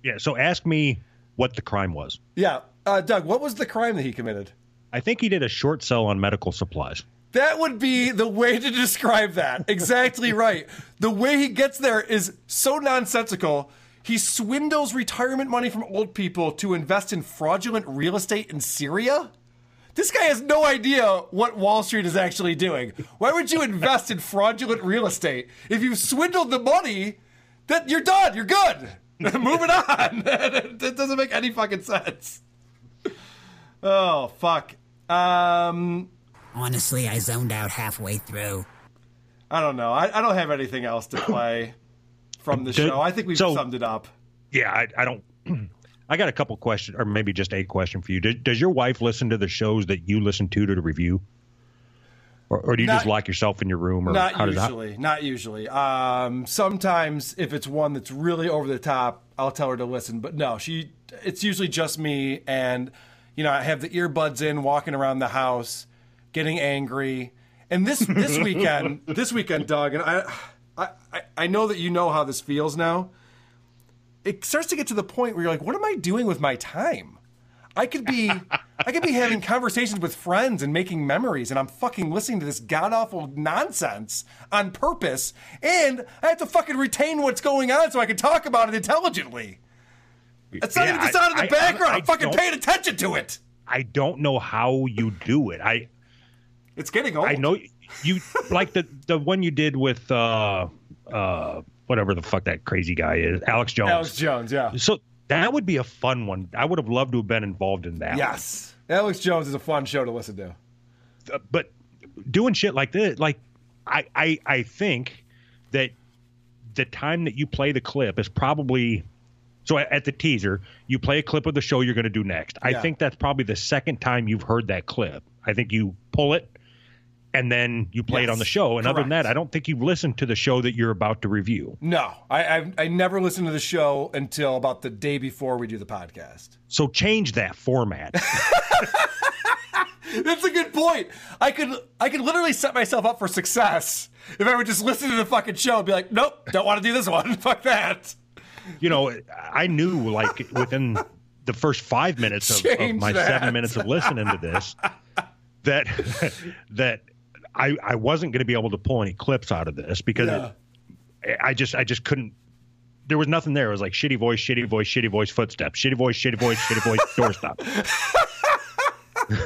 Yeah. So ask me what the crime was. Yeah. Uh, Doug, what was the crime that he committed? I think he did a short sell on medical supplies. That would be the way to describe that. Exactly right. The way he gets there is so nonsensical. He swindles retirement money from old people to invest in fraudulent real estate in Syria. This guy has no idea what Wall Street is actually doing. Why would you invest in fraudulent real estate? If you've swindled the money, that you're done. You're good. Moving on. that doesn't make any fucking sense. Oh fuck. Um, Honestly, I zoned out halfway through. I don't know. I, I don't have anything else to play from the show. I think we've so- summed it up. Yeah, I, I don't. I got a couple questions, or maybe just a question for you. Does, does your wife listen to the shows that you listen to to review, or, or do you just lock yourself in your room? Or Not how does that? usually. Not usually. Um, sometimes if it's one that's really over the top, I'll tell her to listen. But no, she. It's usually just me, and you know, I have the earbuds in, walking around the house, getting angry. And this this weekend, this weekend, Doug, and I, I- I know that you know how this feels now. It starts to get to the point where you're like, what am I doing with my time? I could be I could be having conversations with friends and making memories, and I'm fucking listening to this god awful nonsense on purpose, and I have to fucking retain what's going on so I can talk about it intelligently. It's not Yeah, even just out in the I- background. I- I'm fucking paying attention to it. I don't know how you do it. I. It's getting old. I know you like the the one you did with uh uh whatever the fuck that crazy guy is, Alex Jones. Alex Jones, yeah. So that would be a fun one. I would have loved to have been involved in that. Yes. Alex Jones is a fun show to listen to. Uh, but doing shit like this, like I, I, I think that the time that you play the clip is probably so at at the teaser you play a clip of the show you're going to do next. I think that's probably the second time you've heard that clip. I think you pull it and then you play it on the show. And other than that, I don't think you've listened to the show that you're about to review. No, I, I I never listen to the show until about the day before we do the podcast. So change that format. That's a good point. I could I could literally set myself up for success if I would just listen to the fucking show and be like, nope, don't want to do this one. Fuck that. you know, I knew like within the first five minutes of, of my that. seven minutes of listening to this that that I I wasn't going to be able to pull any clips out of this because Yeah. it, I just I just couldn't. There was nothing there. It was like shitty voice, shitty voice, shitty voice, footsteps, shitty voice, shitty voice, shitty voice, doorstop.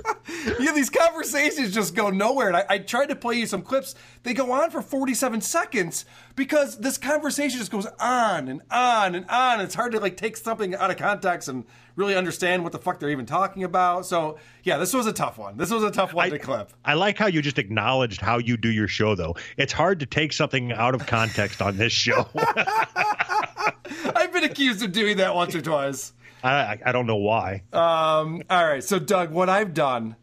Yeah, these conversations just go nowhere. And I, I tried to play you some clips. They go on for 47 seconds because this conversation just goes on and on and on. It's hard to like take something out of context and really understand what the fuck they're even talking about. So yeah, this was a tough one. This was a tough one to clip. I like how you just acknowledged how you do your show, though. It's hard to take something out of context on this show. I've been accused of doing that once or twice. I, I- don't know why. Um, all right, so Doug, what I've done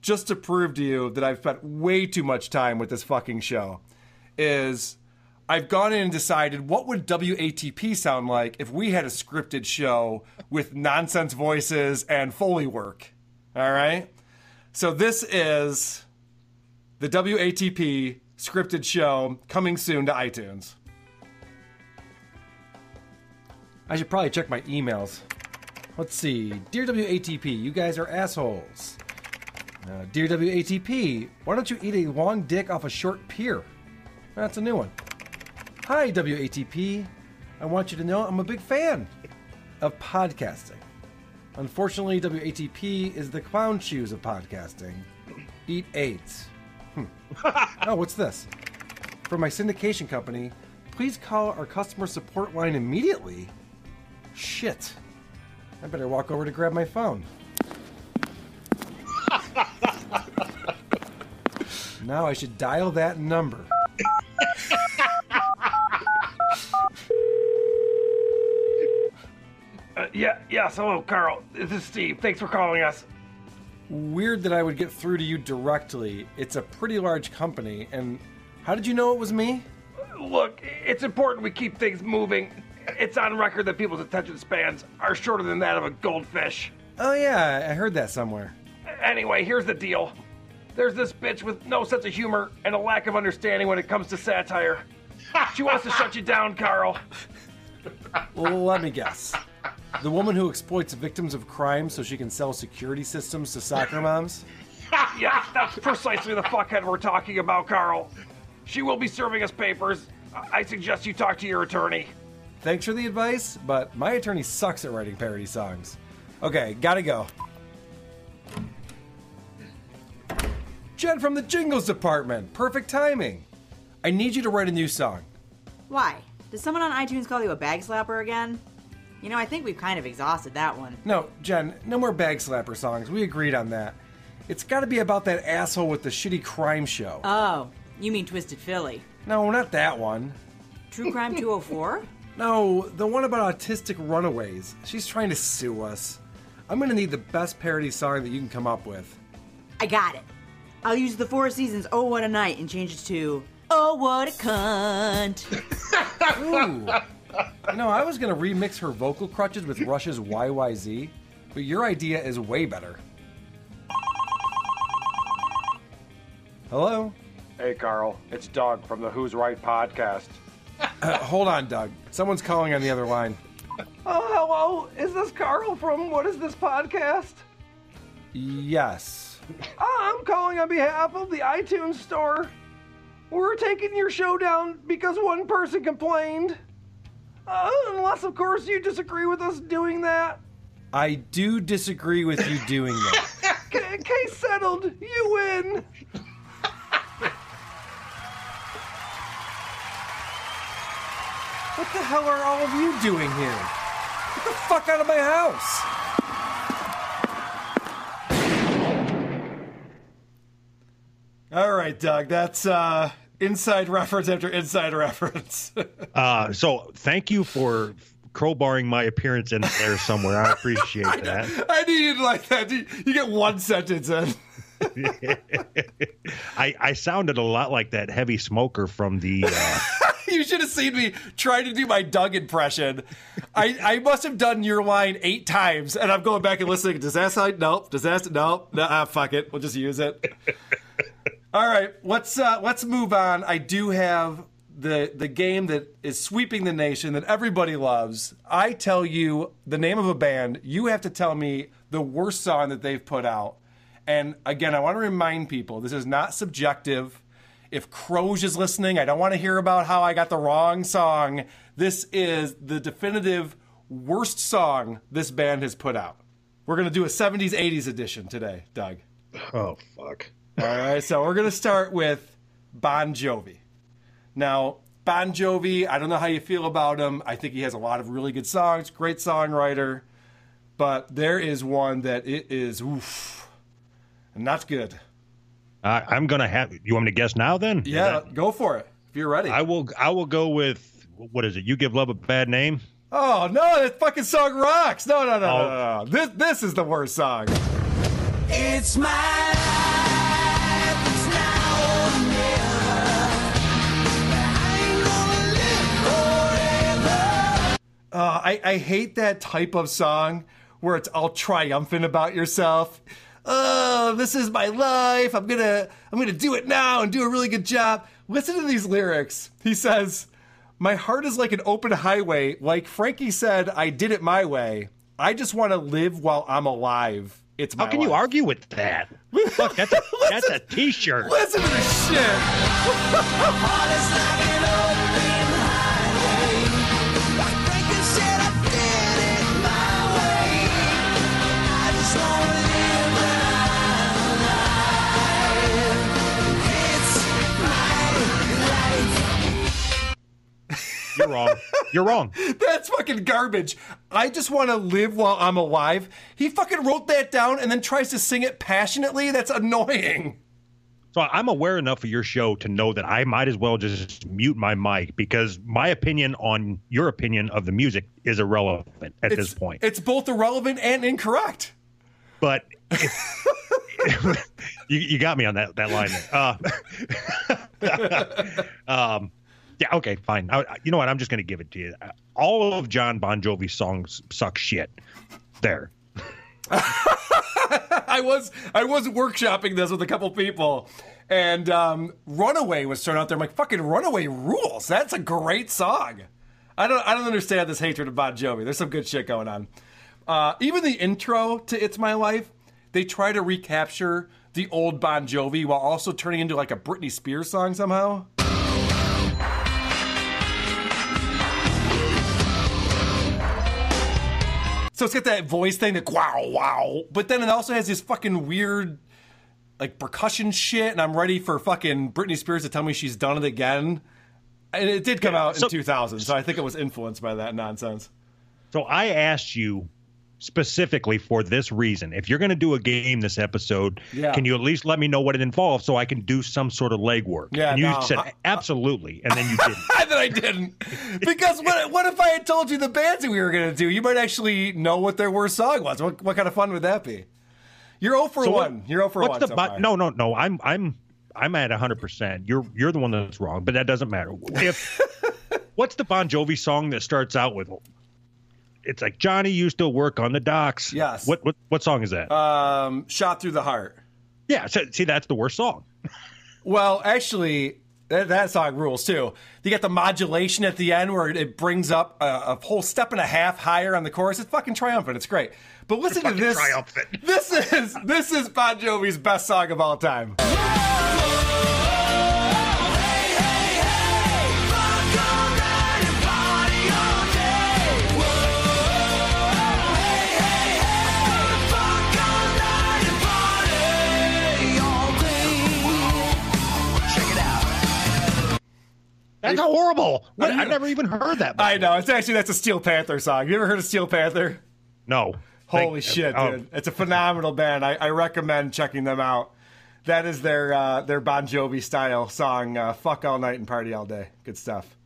just to prove to you that I've spent way too much time with this fucking show is I've gone in and decided what would WATP sound like if we had a scripted show with nonsense voices and foley work. All right? So this is the WATP scripted show coming soon to iTunes. I should probably check my emails. Let's see. Dear WATP, you guys are assholes. Uh, Dear WATP, why don't you eat a long dick off a short pier? That's a new one. Hi, WATP. I want you to know I'm a big fan of podcasting. Unfortunately, WATP is the clown shoes of podcasting. Eat AIDS. Hmm. oh, what's this? For my syndication company, please call our customer support line immediately. Shit. I better walk over to grab my phone. now I should dial that number. Uh, yeah, yes, hello, Carl. This is Steve. Thanks for calling us. Weird that I would get through to you directly. It's a pretty large company, and how did you know it was me? Look, it's important we keep things moving. It's on record that people's attention spans are shorter than that of a goldfish. Oh, yeah, I heard that somewhere. Anyway, here's the deal. There's this bitch with no sense of humor and a lack of understanding when it comes to satire. She wants to shut you down, Carl. Well, let me guess. The woman who exploits victims of crime so she can sell security systems to soccer moms? yeah, that's precisely the fuckhead we're talking about, Carl. She will be serving us papers. I suggest you talk to your attorney. Thanks for the advice, but my attorney sucks at writing parody songs. Okay, gotta go. Jen from the Jingles Department. Perfect timing. I need you to write a new song. Why? Did someone on iTunes call you a bag slapper again? You know, I think we've kind of exhausted that one. No, Jen, no more bag slapper songs. We agreed on that. It's gotta be about that asshole with the shitty crime show. Oh, you mean Twisted Philly? No, not that one. True Crime 204? No, the one about autistic runaways. She's trying to sue us. I'm gonna need the best parody song that you can come up with. I got it. I'll use the Four Seasons Oh What a Night and change it to Oh What a Cunt. Ooh. You know, I was gonna remix her vocal crutches with Rush's YYZ, but your idea is way better. Hello? Hey, Carl. It's Doug from the Who's Right podcast. Uh, hold on, Doug. Someone's calling on the other line. Oh, hello. Is this Carl from What Is This Podcast? Yes. Ah, I'm calling on behalf of the iTunes store. We're taking your show down because one person complained. Uh, unless, of course, you disagree with us doing that. I do disagree with you doing that. C- case settled. You win. What the hell are all of you doing here? Get the fuck out of my house! All right, Doug, that's uh, inside reference after inside reference. Uh, so thank you for crowbarring my appearance in there somewhere. I appreciate that. I you'd like that. You you get one sentence in. I, I sounded a lot like that heavy smoker from the. Uh, you should have seen me trying to do my Doug impression. I, I must have done your line eight times, and I'm going back and listening. Does that sound? Nope. Does that? Nope. No, ah, fuck it. We'll just use it. All right, let's uh, let's move on. I do have the the game that is sweeping the nation that everybody loves. I tell you the name of a band. You have to tell me the worst song that they've put out. And again, I want to remind people this is not subjective. If Croge is listening, I don't want to hear about how I got the wrong song. This is the definitive worst song this band has put out. We're going to do a 70s 80s edition today, Doug. oh fuck. All right, so we're going to start with Bon Jovi. Now, Bon Jovi, I don't know how you feel about him. I think he has a lot of really good songs, great songwriter, but there is one that it is oof, not good. I, I'm gonna have. You want me to guess now? Then? Yeah, that- go for it if you're ready. I will. I will go with what is it? You give love a bad name. Oh no, that fucking song rocks! No, no, no, Oh. no, no, no. This this is the worst song. It's my life, it's now or never. I ain't gonna live forever. Uh, I I hate that type of song where it's all triumphant about yourself. Oh, this is my life. I'm gonna I'm gonna do it now and do a really good job. Listen to these lyrics. He says, "My heart is like an open highway. Like Frankie said, I did it my way. I just want to live while I'm alive. It's my How can you argue with that? Fuck, that's a, that's a T-shirt. Listen to this shit. You're wrong. You're wrong. That's fucking garbage. I just want to live while I'm alive. He fucking wrote that down and then tries to sing it passionately. That's annoying. So I'm aware enough of your show to know that I might as well just mute my mic because my opinion on your opinion of the music is irrelevant at this point. It's both irrelevant and incorrect. But if- you, you got me on that that line. there. Uh, um, yeah, okay, fine. I, you know what? I'm just going to give it to you. All of John Bon Jovi's songs suck shit. There. I was I was workshopping this with a couple people, and um, "Runaway" was thrown out there. I'm like, "Fucking Runaway rules! That's a great song." I don't I don't understand this hatred of Bon Jovi. There's some good shit going on. Uh, even the intro to "It's My Life," they try to recapture the old Bon Jovi while also turning into like a Britney Spears song somehow. So it's got that voice thing, that wow, wow. But then it also has this fucking weird, like percussion shit, and I'm ready for fucking Britney Spears to tell me she's done it again. And it did come out in 2000, so I think it was influenced by that nonsense. So I asked you specifically for this reason. If you're going to do a game this episode, Yeah. can you at least let me know what it involves so I can do some sort of legwork? Yeah, and you no, said I- absolutely, and then you didn't. that I didn't. Because what, what if I had told you the bands that we were going to do? You might actually know what their worst song was. What, what kind of fun would that be? You're 0 for So what- 1. You're 0 for what's 1 the so far. no no no i'm i'm i'm at 100% you're you're the one that's wrong but that doesn't matter if what's the bon jovi song that starts out with it's like johnny used to work on the docks Yes. what what, what song is that Um, Shot Through the Heart. yeah so, see that's the worst song Well, actually, that, that song rules too. You get the modulation at the end where it brings up a, a whole step and a half higher on the chorus. It's fucking triumphant. It's great. But listen to this. triumphant. This is this is Bon Jovi's best song of all time. That's horrible what, i've never even heard that I know. It's actually that's a Steel Panther song. You ever heard of Steel Panther? no Holy Thank- shit, oh, dude! It's a phenomenal band. I, I recommend checking them out. That is their uh, their Bon Jovi style song. Uh, Fuck all night and party all day. Good stuff.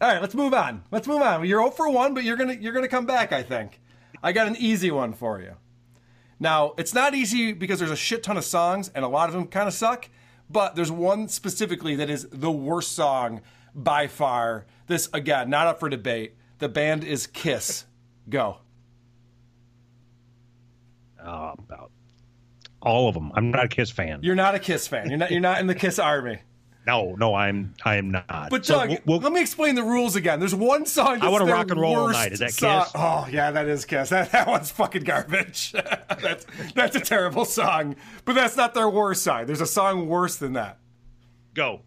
All right, let's move on. Let's move on. You're 0 for one, but you're gonna you're gonna come back. I think. I got an easy one for you. Now it's not easy because there's a shit ton of songs and a lot of them kind of suck. But there's one specifically that is the worst song by far. This again, not up for debate. The band is Kiss. Go. uh, about all of them i'm not a kiss fan You're not a Kiss fan. You're not. You're not in the Kiss army. No no i'm i am not But So Doug, we'll- we'll- let me explain the rules again. There's one song. That's I Wanna Rock and Roll All Night. Is that song- Kiss? Oh yeah, that is Kiss. That, that one's fucking garbage. that's that's a terrible song. But that's not their worst song. There's a song worse than that. go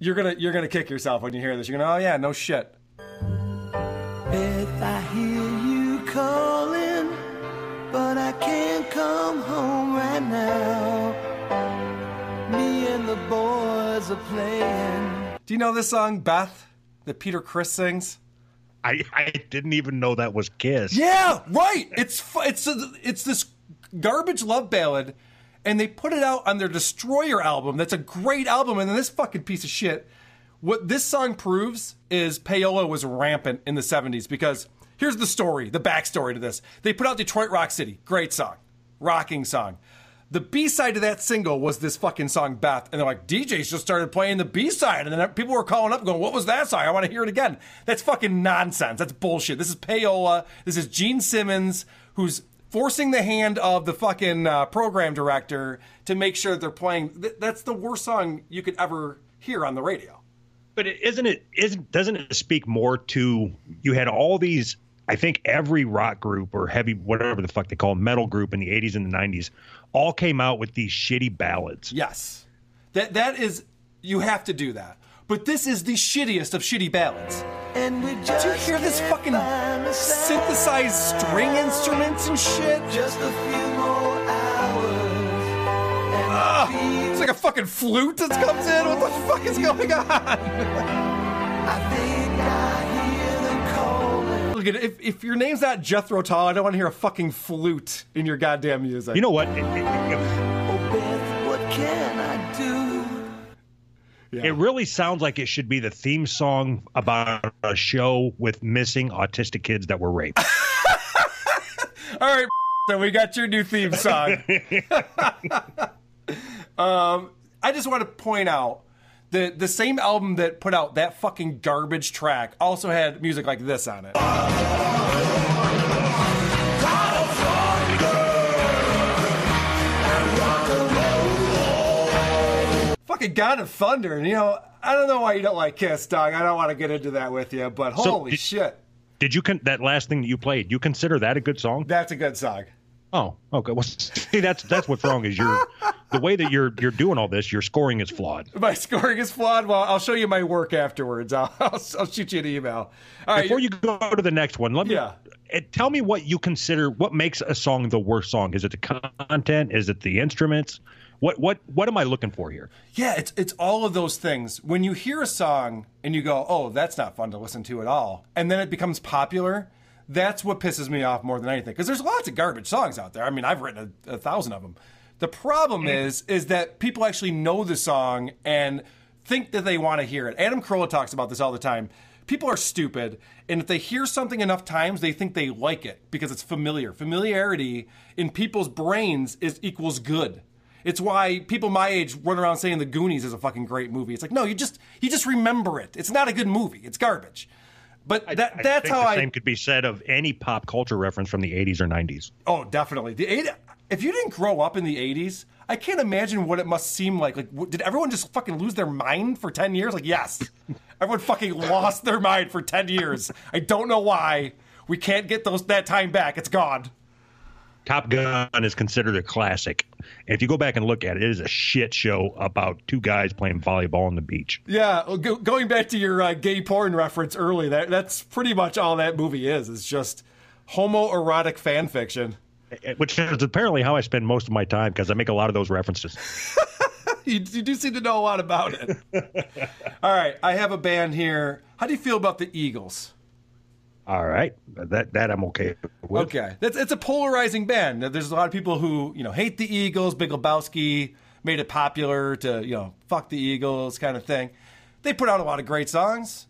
You're gonna you're gonna kick yourself when you hear this. You're gonna oh yeah no shit. Beth, I hear you calling, but I can't come home right now. Are playing. Do you know this song Beth that Peter Criss sings? I, I didn't even know that was Kiss. Yeah, right. It's it's a, it's this garbage love ballad, and they put it out on their Destroyer album. That's a great album, and then this fucking piece of shit. What this song proves is payola was rampant in the '70s because here's the story, the backstory to this. They put out Detroit Rock City, great song, rocking song. The B side to that single was this fucking song Beth, and they're like, DJs just started playing the B side, and then people were calling up going, "What was that song? I want to hear it again." That's fucking nonsense. That's bullshit. This is payola. This is Gene Simmons who's forcing the hand of the fucking uh, program director to make sure that they're playing. Th- that's the worst song you could ever hear on the radio. But isn't it isn't doesn't it speak more to you had all these I think every rock group or heavy whatever the fuck they call 'em, metal group in the 80s and the 90s all came out with these shitty ballads. Yes. That that is you have to do that. But this is the shittiest of shitty ballads. And we Did just you hear this fucking find a sound. synthesized string instruments and shit? Just a few more hours. And Ah, it's like a fucking flute that comes in. What the fuck is going on? I think I hear them calling. Look at. If, if your name's not Jethro Tull, I don't want to hear a fucking flute in your goddamn music. You know what? It- it- it- Oh, Beth, what can It really sounds like it should be the theme song about a show with missing autistic kids that were raped. All right, so we got your new theme song. um, I just want to point out the the same album that put out that fucking garbage track also had music like this on it. Fucking God of Thunder, and you know I don't know why you don't like Kiss, dog. I don't want to get into that with you, but So, holy did- shit, Did you con- that last thing that you played? You consider that a good song? that's a good song. Oh, okay. Well, see, that's that's what's wrong is you're the way that you're you're doing all this. Your scoring is flawed. My scoring is flawed. Well, I'll show you my work afterwards. I'll, I'll, I'll shoot you an email. All right, Before you go to the next one, let me Yeah. eh, tell me what you consider what makes a song the worst song. Is it the content? Is it the instruments? What what what am I looking for here? Yeah, it's it's all of those things. When you hear a song and you go, "Oh, that's not fun to listen to at all," and then it becomes popular, that's what pisses me off more than anything. Because there's lots of garbage songs out there. I mean, I've written a, a thousand of them. The problem is, is that people actually know the song and think that they want to hear it. Adam Carolla talks about this all the time. People are stupid, and if they hear something enough times, they think they like it because it's familiar. Familiarity in people's brains is equals good. It's why people my age run around saying The Goonies is a fucking great movie. It's like, no, you just you just remember it. It's not a good movie. It's garbage. But that that's how I that's think how the I same could be said of any pop culture reference from the 80s or 90s. Oh, definitely. The eight, if you didn't grow up in the 80s, I can't imagine what it must seem like. Like, w- did everyone just fucking lose their mind for 10 years? Like, yes. everyone fucking lost their mind for 10 years. I don't know why. We can't get those that time back. It's gone. Top Gun is considered a classic. And if you go back and look at it, it is a shit show about two guys playing volleyball on the beach. Yeah, well, go, going back to your uh, gay porn reference early, that that's pretty much all that movie is. It's just homoerotic fan fiction. Eh, Which is apparently how I spend most of my time because I make a lot of those references. you, you do seem to know a lot about it. all right, I have a band here. How do you feel about the Eagles? All right, that that I'm okay with. Okay, that's it's a polarizing band. There's a lot of people who you know hate the Eagles. Big Lebowski made it popular to you know fuck the Eagles kind of thing. They put out a lot of great songs.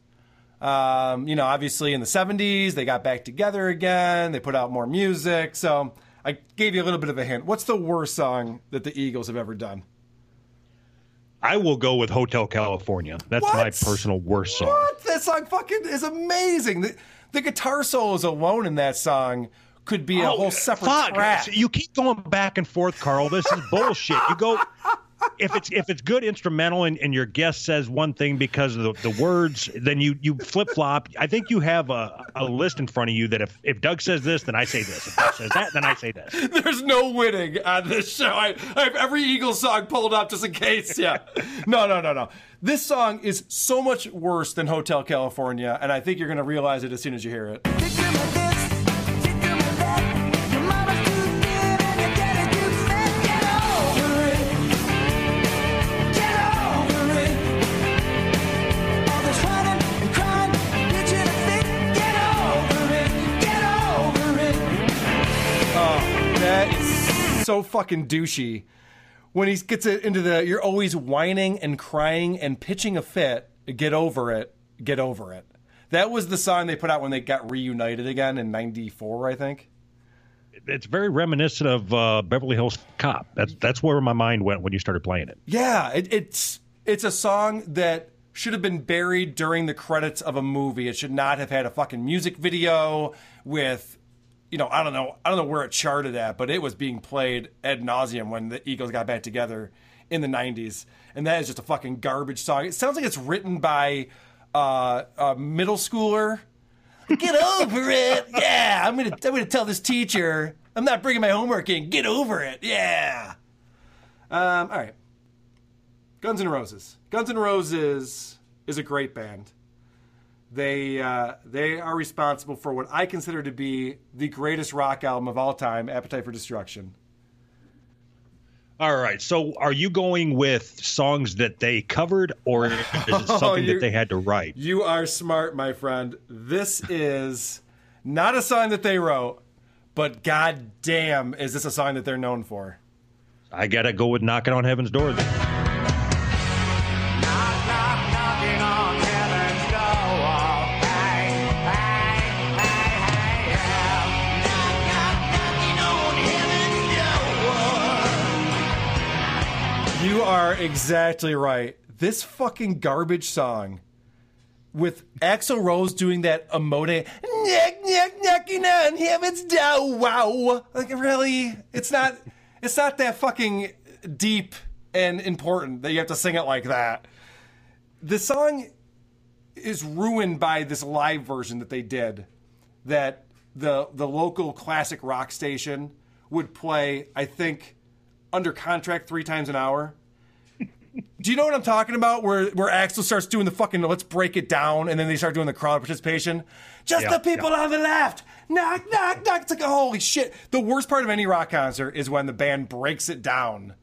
Um, you know, obviously in the '70s they got back together again. They put out more music. So I gave you a little bit of a hint. What's the worst song that the Eagles have ever done? I will go with Hotel California. That's my personal worst song. What? That song fucking is amazing. The, the guitar solos alone in that song could be a Oh, whole separate fuck. track. You keep going back and forth, Carl. This is bullshit. You go if it's if it's good instrumental and, and your guest says one thing because of the, the words, then you you flip flop. I think you have a, a list in front of you that if, if Doug says this, then I say this. If Doug says that, then I say this. There's no winning on this show. I, I have every Eagles song pulled up just in case. Yeah. No, no, no, no. This song is so much worse than Hotel California, and I think you're to realize it as soon as you hear it. So fucking douchey. When he gets it into the, you're always whining and crying and pitching a fit. Get over it. Get over it. That was the song they put out when they got reunited again in '94, I think. It's very reminiscent of uh, Beverly Hills Cop. That's that's where my mind went when you started playing it. Yeah, it, it's it's a song that should have been buried during the credits of a movie. It should not have had a fucking music video with, you know, I don't know, I don't know where it charted at, but it was being played ad nauseum when the Eagles got back together in the '90s, and that is just a fucking garbage song. It sounds like it's written by uh, a middle schooler. Get over it, yeah. I'm gonna I'm gonna tell this teacher I'm not bringing my homework in. Get over it, yeah. Um, all right. Guns N' Roses. Guns N' Roses is a great band. They uh, they are responsible for what I consider to be the greatest rock album of all time, Appetite for Destruction. All right. So, are you going with songs that they covered, or is it Oh, something you're- that they had to write? You are smart, my friend. This is not a song that they wrote, but god damn, is this a song that they're known for? I gotta go with "Knocking on Heaven's Door." Then. Exactly right. This fucking garbage song with Axl Rose doing that emote, neck, neck, knocking on heaven's door, wow. Like, really? It's not, it's not that fucking deep and important that you have to sing it like that. The song is ruined by this live version that they did that the the local classic rock station would play I think under contract 3 times an hour. Do you know what I'm talking about? Where where Axl starts doing the fucking let's break it down, and then they start doing the crowd participation. Just Yeah, the people on the left. Knock, knock, knock. It's like holy shit. The worst part of any rock concert is when the band breaks it down,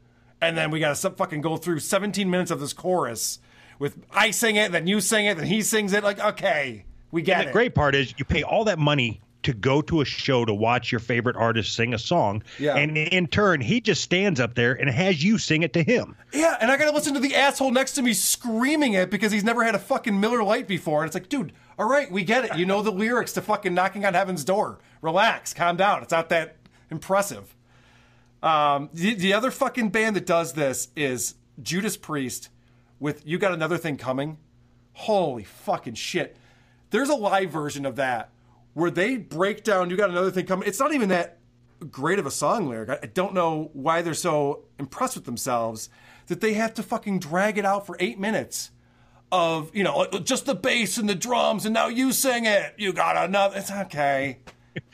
and then we gotta fucking go through 17 minutes of this chorus with I sing it, then you sing it, then he sings it. Like okay, we get And it. the great part is you pay all that money to go to a show to watch your favorite artist sing a song. Yeah. And in turn, he just stands up there and has you sing it to him. Yeah, and I gotta listen to the asshole next to me screaming it because he's never had a fucking Miller Lite before. And it's like, dude, all right, we get it. You know the lyrics to fucking knocking on heaven's door. Relax, calm down. It's not that impressive. Um, the, the other fucking band that does this is Judas Priest with You Got Another Thing Coming. Holy fucking shit. There's a live version of that where they break down You Got Another Thing Coming. It's not even that great of a song lyric. I I don't know why they're so impressed with themselves that they have to fucking drag it out for eight minutes of, you know, uh, just the bass and the drums, and now you sing it. You got another. It's okay.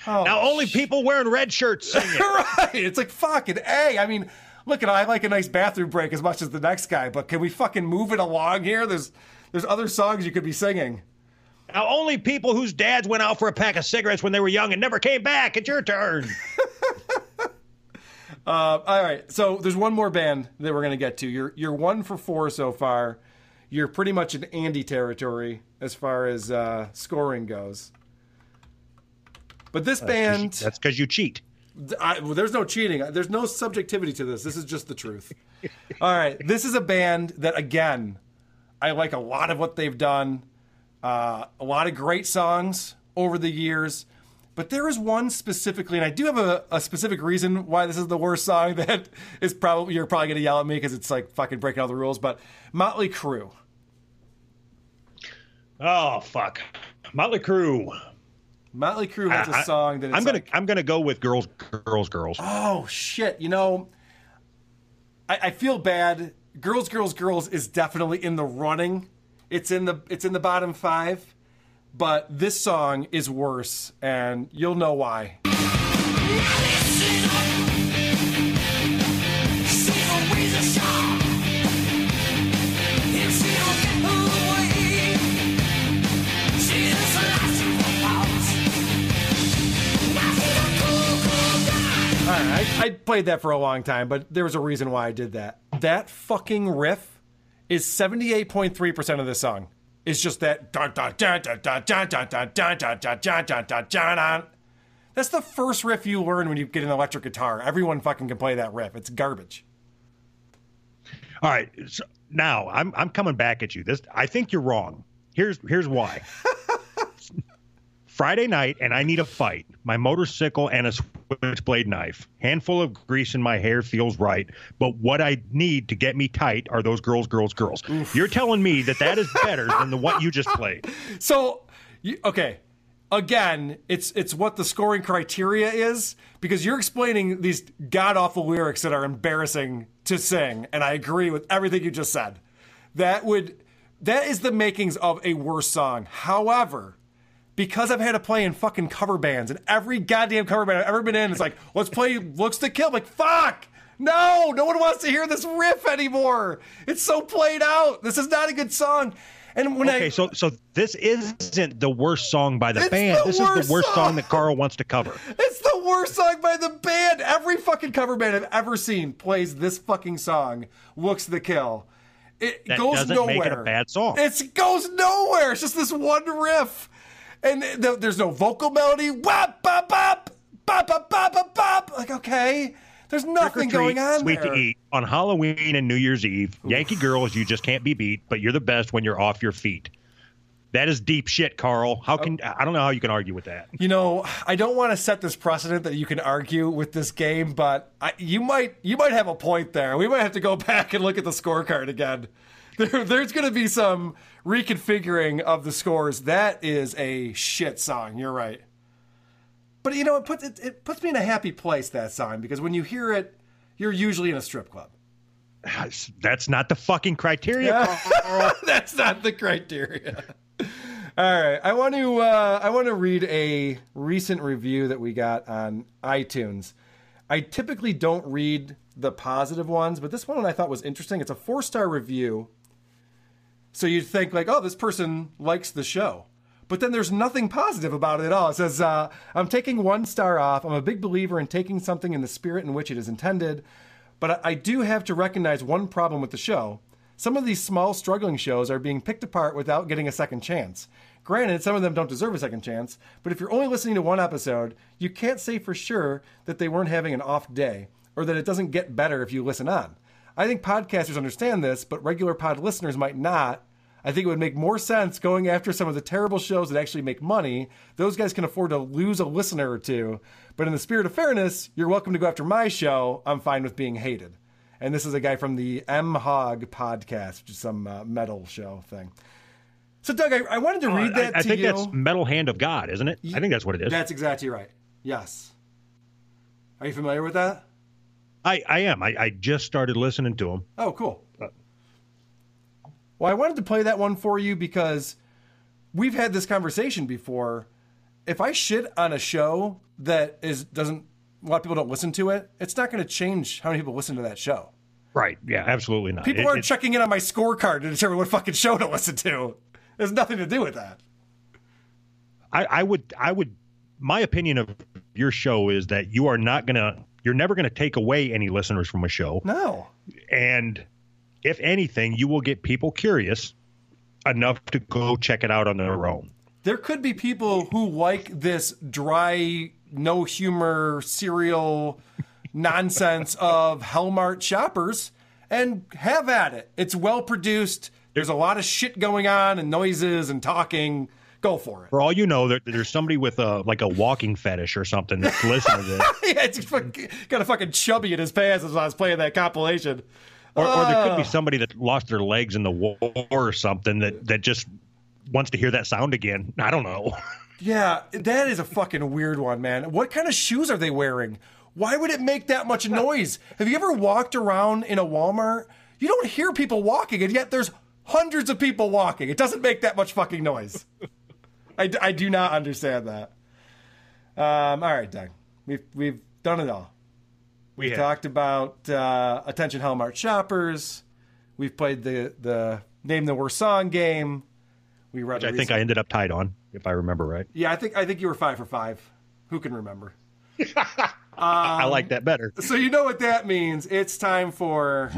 Oh, now only people wearing red shirts sing it. right. It's like fucking A. I mean, look at I like a nice bathroom break as much as the next guy, but can we fucking move it along here? There's there's other songs you could be singing. Now only people whose dads went out for a pack of cigarettes when they were young and never came back. It's your turn. Uh, all right, so there's one more band that we're gonna get to. You're you're one for four so far. You're pretty much in Andy territory as far as uh, scoring goes. But this That's 'cause you- band, that's because you cheat. I, well, there's no cheating. There's no subjectivity to this. This is just the truth. All right, this is a band that again, I like a lot of what they've done. Uh, a lot of great songs over the years. But there is one specifically, and I do have a, a specific reason why this is the worst song that is probably you're probably gonna yell at me because it's like fucking breaking all the rules. But Motley Crue. Oh fuck, Motley Crue. Motley Crue has a I- I- song that I'm gonna like- I'm gonna go with girls, girls, girls. Oh shit! You know, I, I feel bad. Girls, girls, girls is definitely in the running. It's in the it's in the bottom five, but this song is worse, and you'll know why. I played that for a long time, but there was a reason why I did that. That fucking riff is 78.3% of this song. It's just that That's the first riff you learn when you get an electric guitar. Everyone fucking can play that riff. It's garbage. All right. So now I'm I'm coming back at you. This I think you're wrong. Here's here's why. Friday night, and I need a fight. My motorcycle and a switchblade knife. Handful of grease in my hair feels right, but what I need to get me tight are those girls, girls, girls. You're telling me that that is better than the what you just played. So, okay, again, it's it's what the scoring criteria is because you're explaining these god awful lyrics that are embarrassing to sing, and I agree with everything you just said. That would that is the makings of a worse song. However, because I've had to play in fucking cover bands, and every goddamn cover band I've ever been in is like, let's play Looks That Kill. I'm like, fuck! No, no one wants to hear this riff anymore. It's so played out. This is not a good song. And when okay, I so so this isn't the worst song by the band. the this is the worst song. song that Carl wants to cover. It's the worst song by the band. Every fucking cover band I've ever seen plays this fucking song, Looks That Kill. It That goes doesn't nowhere. make it a bad song. It goes nowhere. It's just this one riff. And th- there's no vocal melody. Wop, bop, bop, bop, bop, bop, bop, bop. Like, okay. There's nothing treat, going on sweet there. to eat on Halloween and New Year's Eve. Yankee girls, you just can't be beat, but you're the best when you're off your feet. That is deep shit, Carl. How can oh. I don't know how you can argue with that. You know, I don't want to set this precedent that you can argue with this game, but I, you might you might have a point there. We might have to go back and look at the scorecard again. There, there's going to be some reconfiguring of the scores. That is a shit song. You're right. But you know, it puts it, it puts me in a happy place that song because when you hear it, you're usually in a strip club. That's not the fucking criteria. That's not the criteria. All right, I want to uh, I want to read a recent review that we got on iTunes. I typically don't read the positive ones, but this one I thought was interesting. It's a four star review. So you'd think like, oh, this person likes the show, but then there's nothing positive about it at all. It says, uh, "I'm taking one star off. I'm a big believer in taking something in the spirit in which it is intended, but I do have to recognize one problem with the show." Some of these small, struggling shows are being picked apart without getting a second chance. Granted, some of them don't deserve a second chance, but if you're only listening to one episode, you can't say for sure that they weren't having an off day or that it doesn't get better if you listen on. I think podcasters understand this, but regular pod listeners might not. I think it would make more sense going after some of the terrible shows that actually make money. Those guys can afford to lose a listener or two. But in the spirit of fairness, you're welcome to go after my show. I'm fine with being hated. And this is a guy from the M Hog podcast, which is some uh, metal show thing. So, Doug, I, I wanted to Oh, read that I, I think you. that's Metal Hand of God, isn't it? I think that's what it is. That's exactly right. Yes. Are you familiar with that? I, I am. I, I just started listening to him. Oh, cool. Uh, well, I wanted to play that one for you because we've had this conversation before. If I shit on a show that is doesn't a lot of people don't listen to it, it's not going to change how many people listen to that show. Right. Yeah, absolutely not. People It- aren't it- checking in on my scorecard to determine what fucking show to listen to. Has nothing to do with that. I, I would I would my opinion of your show is that you are not gonna you're never gonna take away any listeners from a show. No. And if anything, you will get people curious enough to go check it out on their own. There could be people who like this dry, no humor, serial nonsense of Hellmart shoppers and have at it. It's well produced. There's a lot of shit going on and noises and talking. Go for it. For all you know, there, there's somebody with a like a walking fetish or something that's listening to this. yeah, it's fucking, got a fucking chubby in his pants as I was playing that compilation. Or, or there could be somebody that lost their legs in the war or something that, that just wants to hear that sound again. I don't know. Yeah, that is a fucking weird one, man. What kind of shoes are they wearing? Why would it make that much noise? Have you ever walked around in a Walmart? You don't hear people walking, and yet there's hundreds of people walking. It doesn't make that much fucking noise. I, I do not understand that. Um, all right, Doug. We've, we've done it all. We We've talked about uh, Attention Hellmart Shoppers. We've played the, the Name the Worst Song game. We read I think I ended up tied on, if I remember right. yeah, I think I think you were five for five. Who can remember? I like um, that better. So you know what that means. It's time for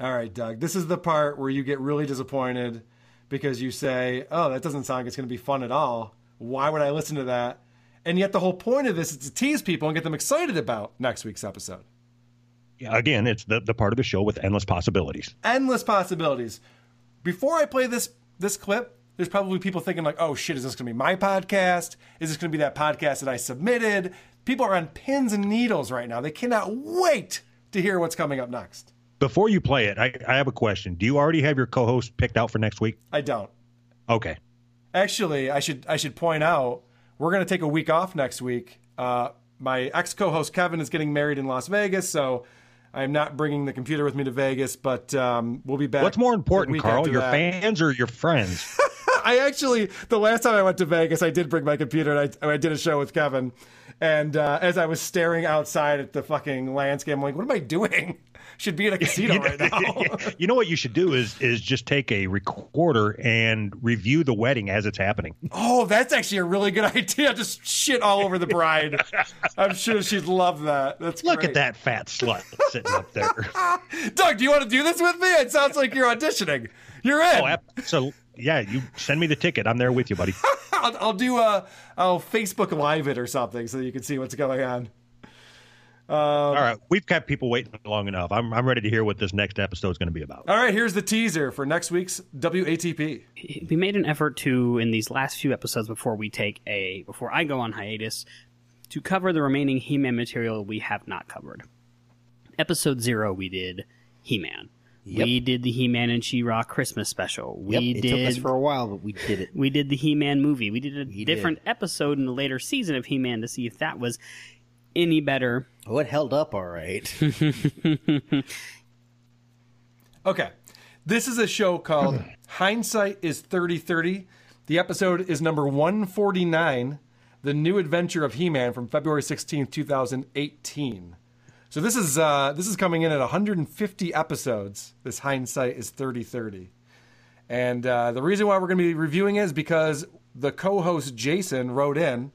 All right, Doug. This is the part where you get really disappointed because you say, "Oh, that doesn't sound like it's going to be fun at all. Why would I listen to that?" And yet the whole point of this is to tease people and get them excited about next week's episode. Yeah, again, it's the, the part of the show with endless possibilities. endless possibilities. Before I play this this clip, there's probably people thinking like, "Oh shit, is this going to be my podcast? Is this going to be that podcast that I submitted?" People are on pins and needles right now. They cannot wait to hear what's coming up next. Before you play it, I, I have a question. Do you already have your co-host picked out for next week? I don't. Okay. Actually, I should I should point out we're going to take a week off next week. Uh, my ex co-host Kevin is getting married in Las Vegas, so I'm not bringing the computer with me to Vegas. But um, we'll be back. What's more important, Carl? Your that. fans or your friends? I actually, the last time I went to Vegas, I did bring my computer and I, I did a show with Kevin. And uh, as I was staring outside at the fucking landscape, I'm like, what am I doing? Should be in a casino right now. you know what you should do is is just take a recorder and review the wedding as it's happening. oh, that's actually a really good idea. Just shit all over the bride. I'm sure she'd love that. That's Look great. at that fat slut sitting up there. Doug, do you want to do this with me? It sounds like you're auditioning. You're in. Oh, so yeah, you send me the ticket. I'm there with you, buddy. I'll, I'll do a I'll Facebook Live it or something so you can see what's going on. Um, All right, we've kept people waiting long enough. I'm I'm ready to hear what this next episode is going to be about. All right, here's the teaser for next week's WATP. we made an effort to in these last few episodes before we take a before I go on hiatus to cover the remaining He-Man material we have not covered. Episode zero, we did He-Man. Yep. We did the He-Man and She-Ra Christmas special. We Yep, it did took us for a while, but we did it. we did the He-Man movie. We did a did. different episode in the later season of He-Man to see if that was any better. Oh, it held up all right. Okay. This is a show called Hindsight is 3030. The episode is number 149, The New Adventure of He-Man from February 16th, 2018. So this is uh, this is coming in at 150 episodes. This Hindsight is 30-30. And uh, the reason why we're going to be reviewing it is because the co-host Jason wrote in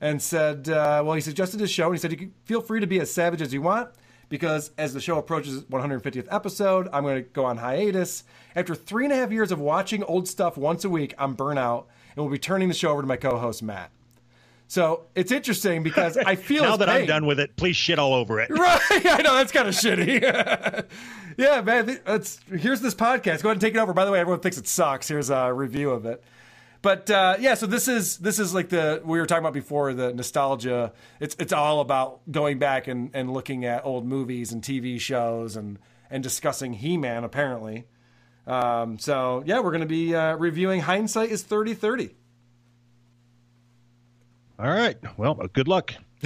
and said, uh, well, he suggested his show, and he said you can feel free to be as savage as you want because as the show approaches 150th episode, I'm going to go on hiatus. After three and a half years of watching old stuff once a week, I'm burnout, and we'll be turning the show over to my co-host Matt. So it's interesting because I feel now that I'm done with it, please shit all over it. Right, I know that's kind of shitty. yeah, man. th- It's here's this podcast. Go ahead and take it over. By the way, everyone thinks it sucks. Here's a review of it. But uh, yeah, so this is this is like the we were talking about before the nostalgia. It's it's all about going back and, and looking at old movies and TV shows and and discussing He Man apparently. Um, so yeah, we're going to be uh, reviewing Hindsight is thirty thirty. All right. Well, good luck.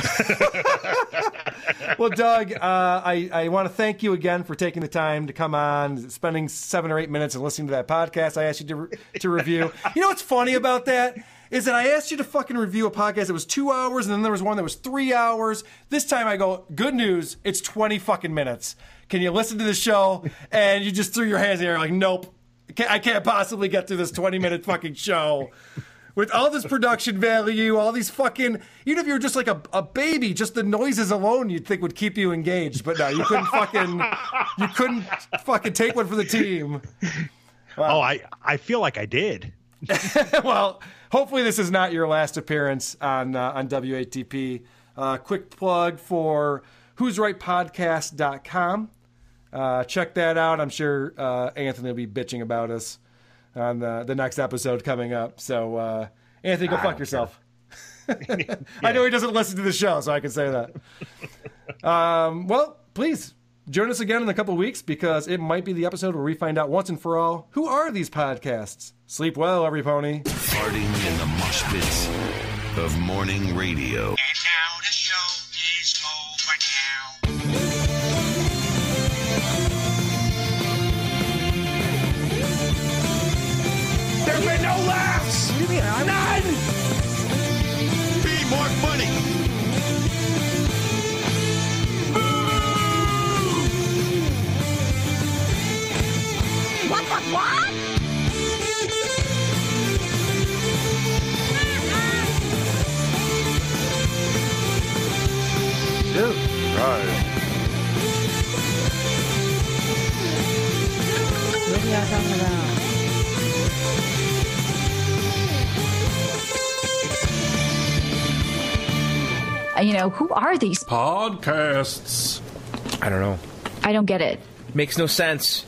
well, Doug, uh, I, I want to thank you again for taking the time to come on, spending seven or eight minutes and listening to that podcast I asked you to, re- to review. You know what's funny about that? Is that I asked you to fucking review a podcast that was two hours, and then there was one that was three hours. This time I go, good news, it's 20 fucking minutes. Can you listen to the show? And you just threw your hands in the air like, nope, I can't possibly get through this 20 minute fucking show with all this production value, all these fucking. Even if you were just like a, a baby, just the noises alone you'd think would keep you engaged. But no, you couldn't fucking. You couldn't fucking take one for the team. Oh, I I feel like I did. well, hopefully this is not your last appearance on uh, on WATP. Uh, quick plug for Who's Right Podcast.com. Uh, check that out. I'm sure uh, Anthony will be bitching about us on the, the next episode coming up. So, uh, Anthony, go I fuck don't yourself. I know he doesn't listen to the show, so I can say that. um, well, please join us again in a couple of weeks because it might be the episode where we find out once and for all who are these podcasts. Sleep well, every pony. Farting in the mosh pits of morning radio. There's been no laughs! None! Be more funny! What the what? Right. What are y'all talking about? You know, who are these? Podcasts. I don't know. I don't get it. Makes no sense.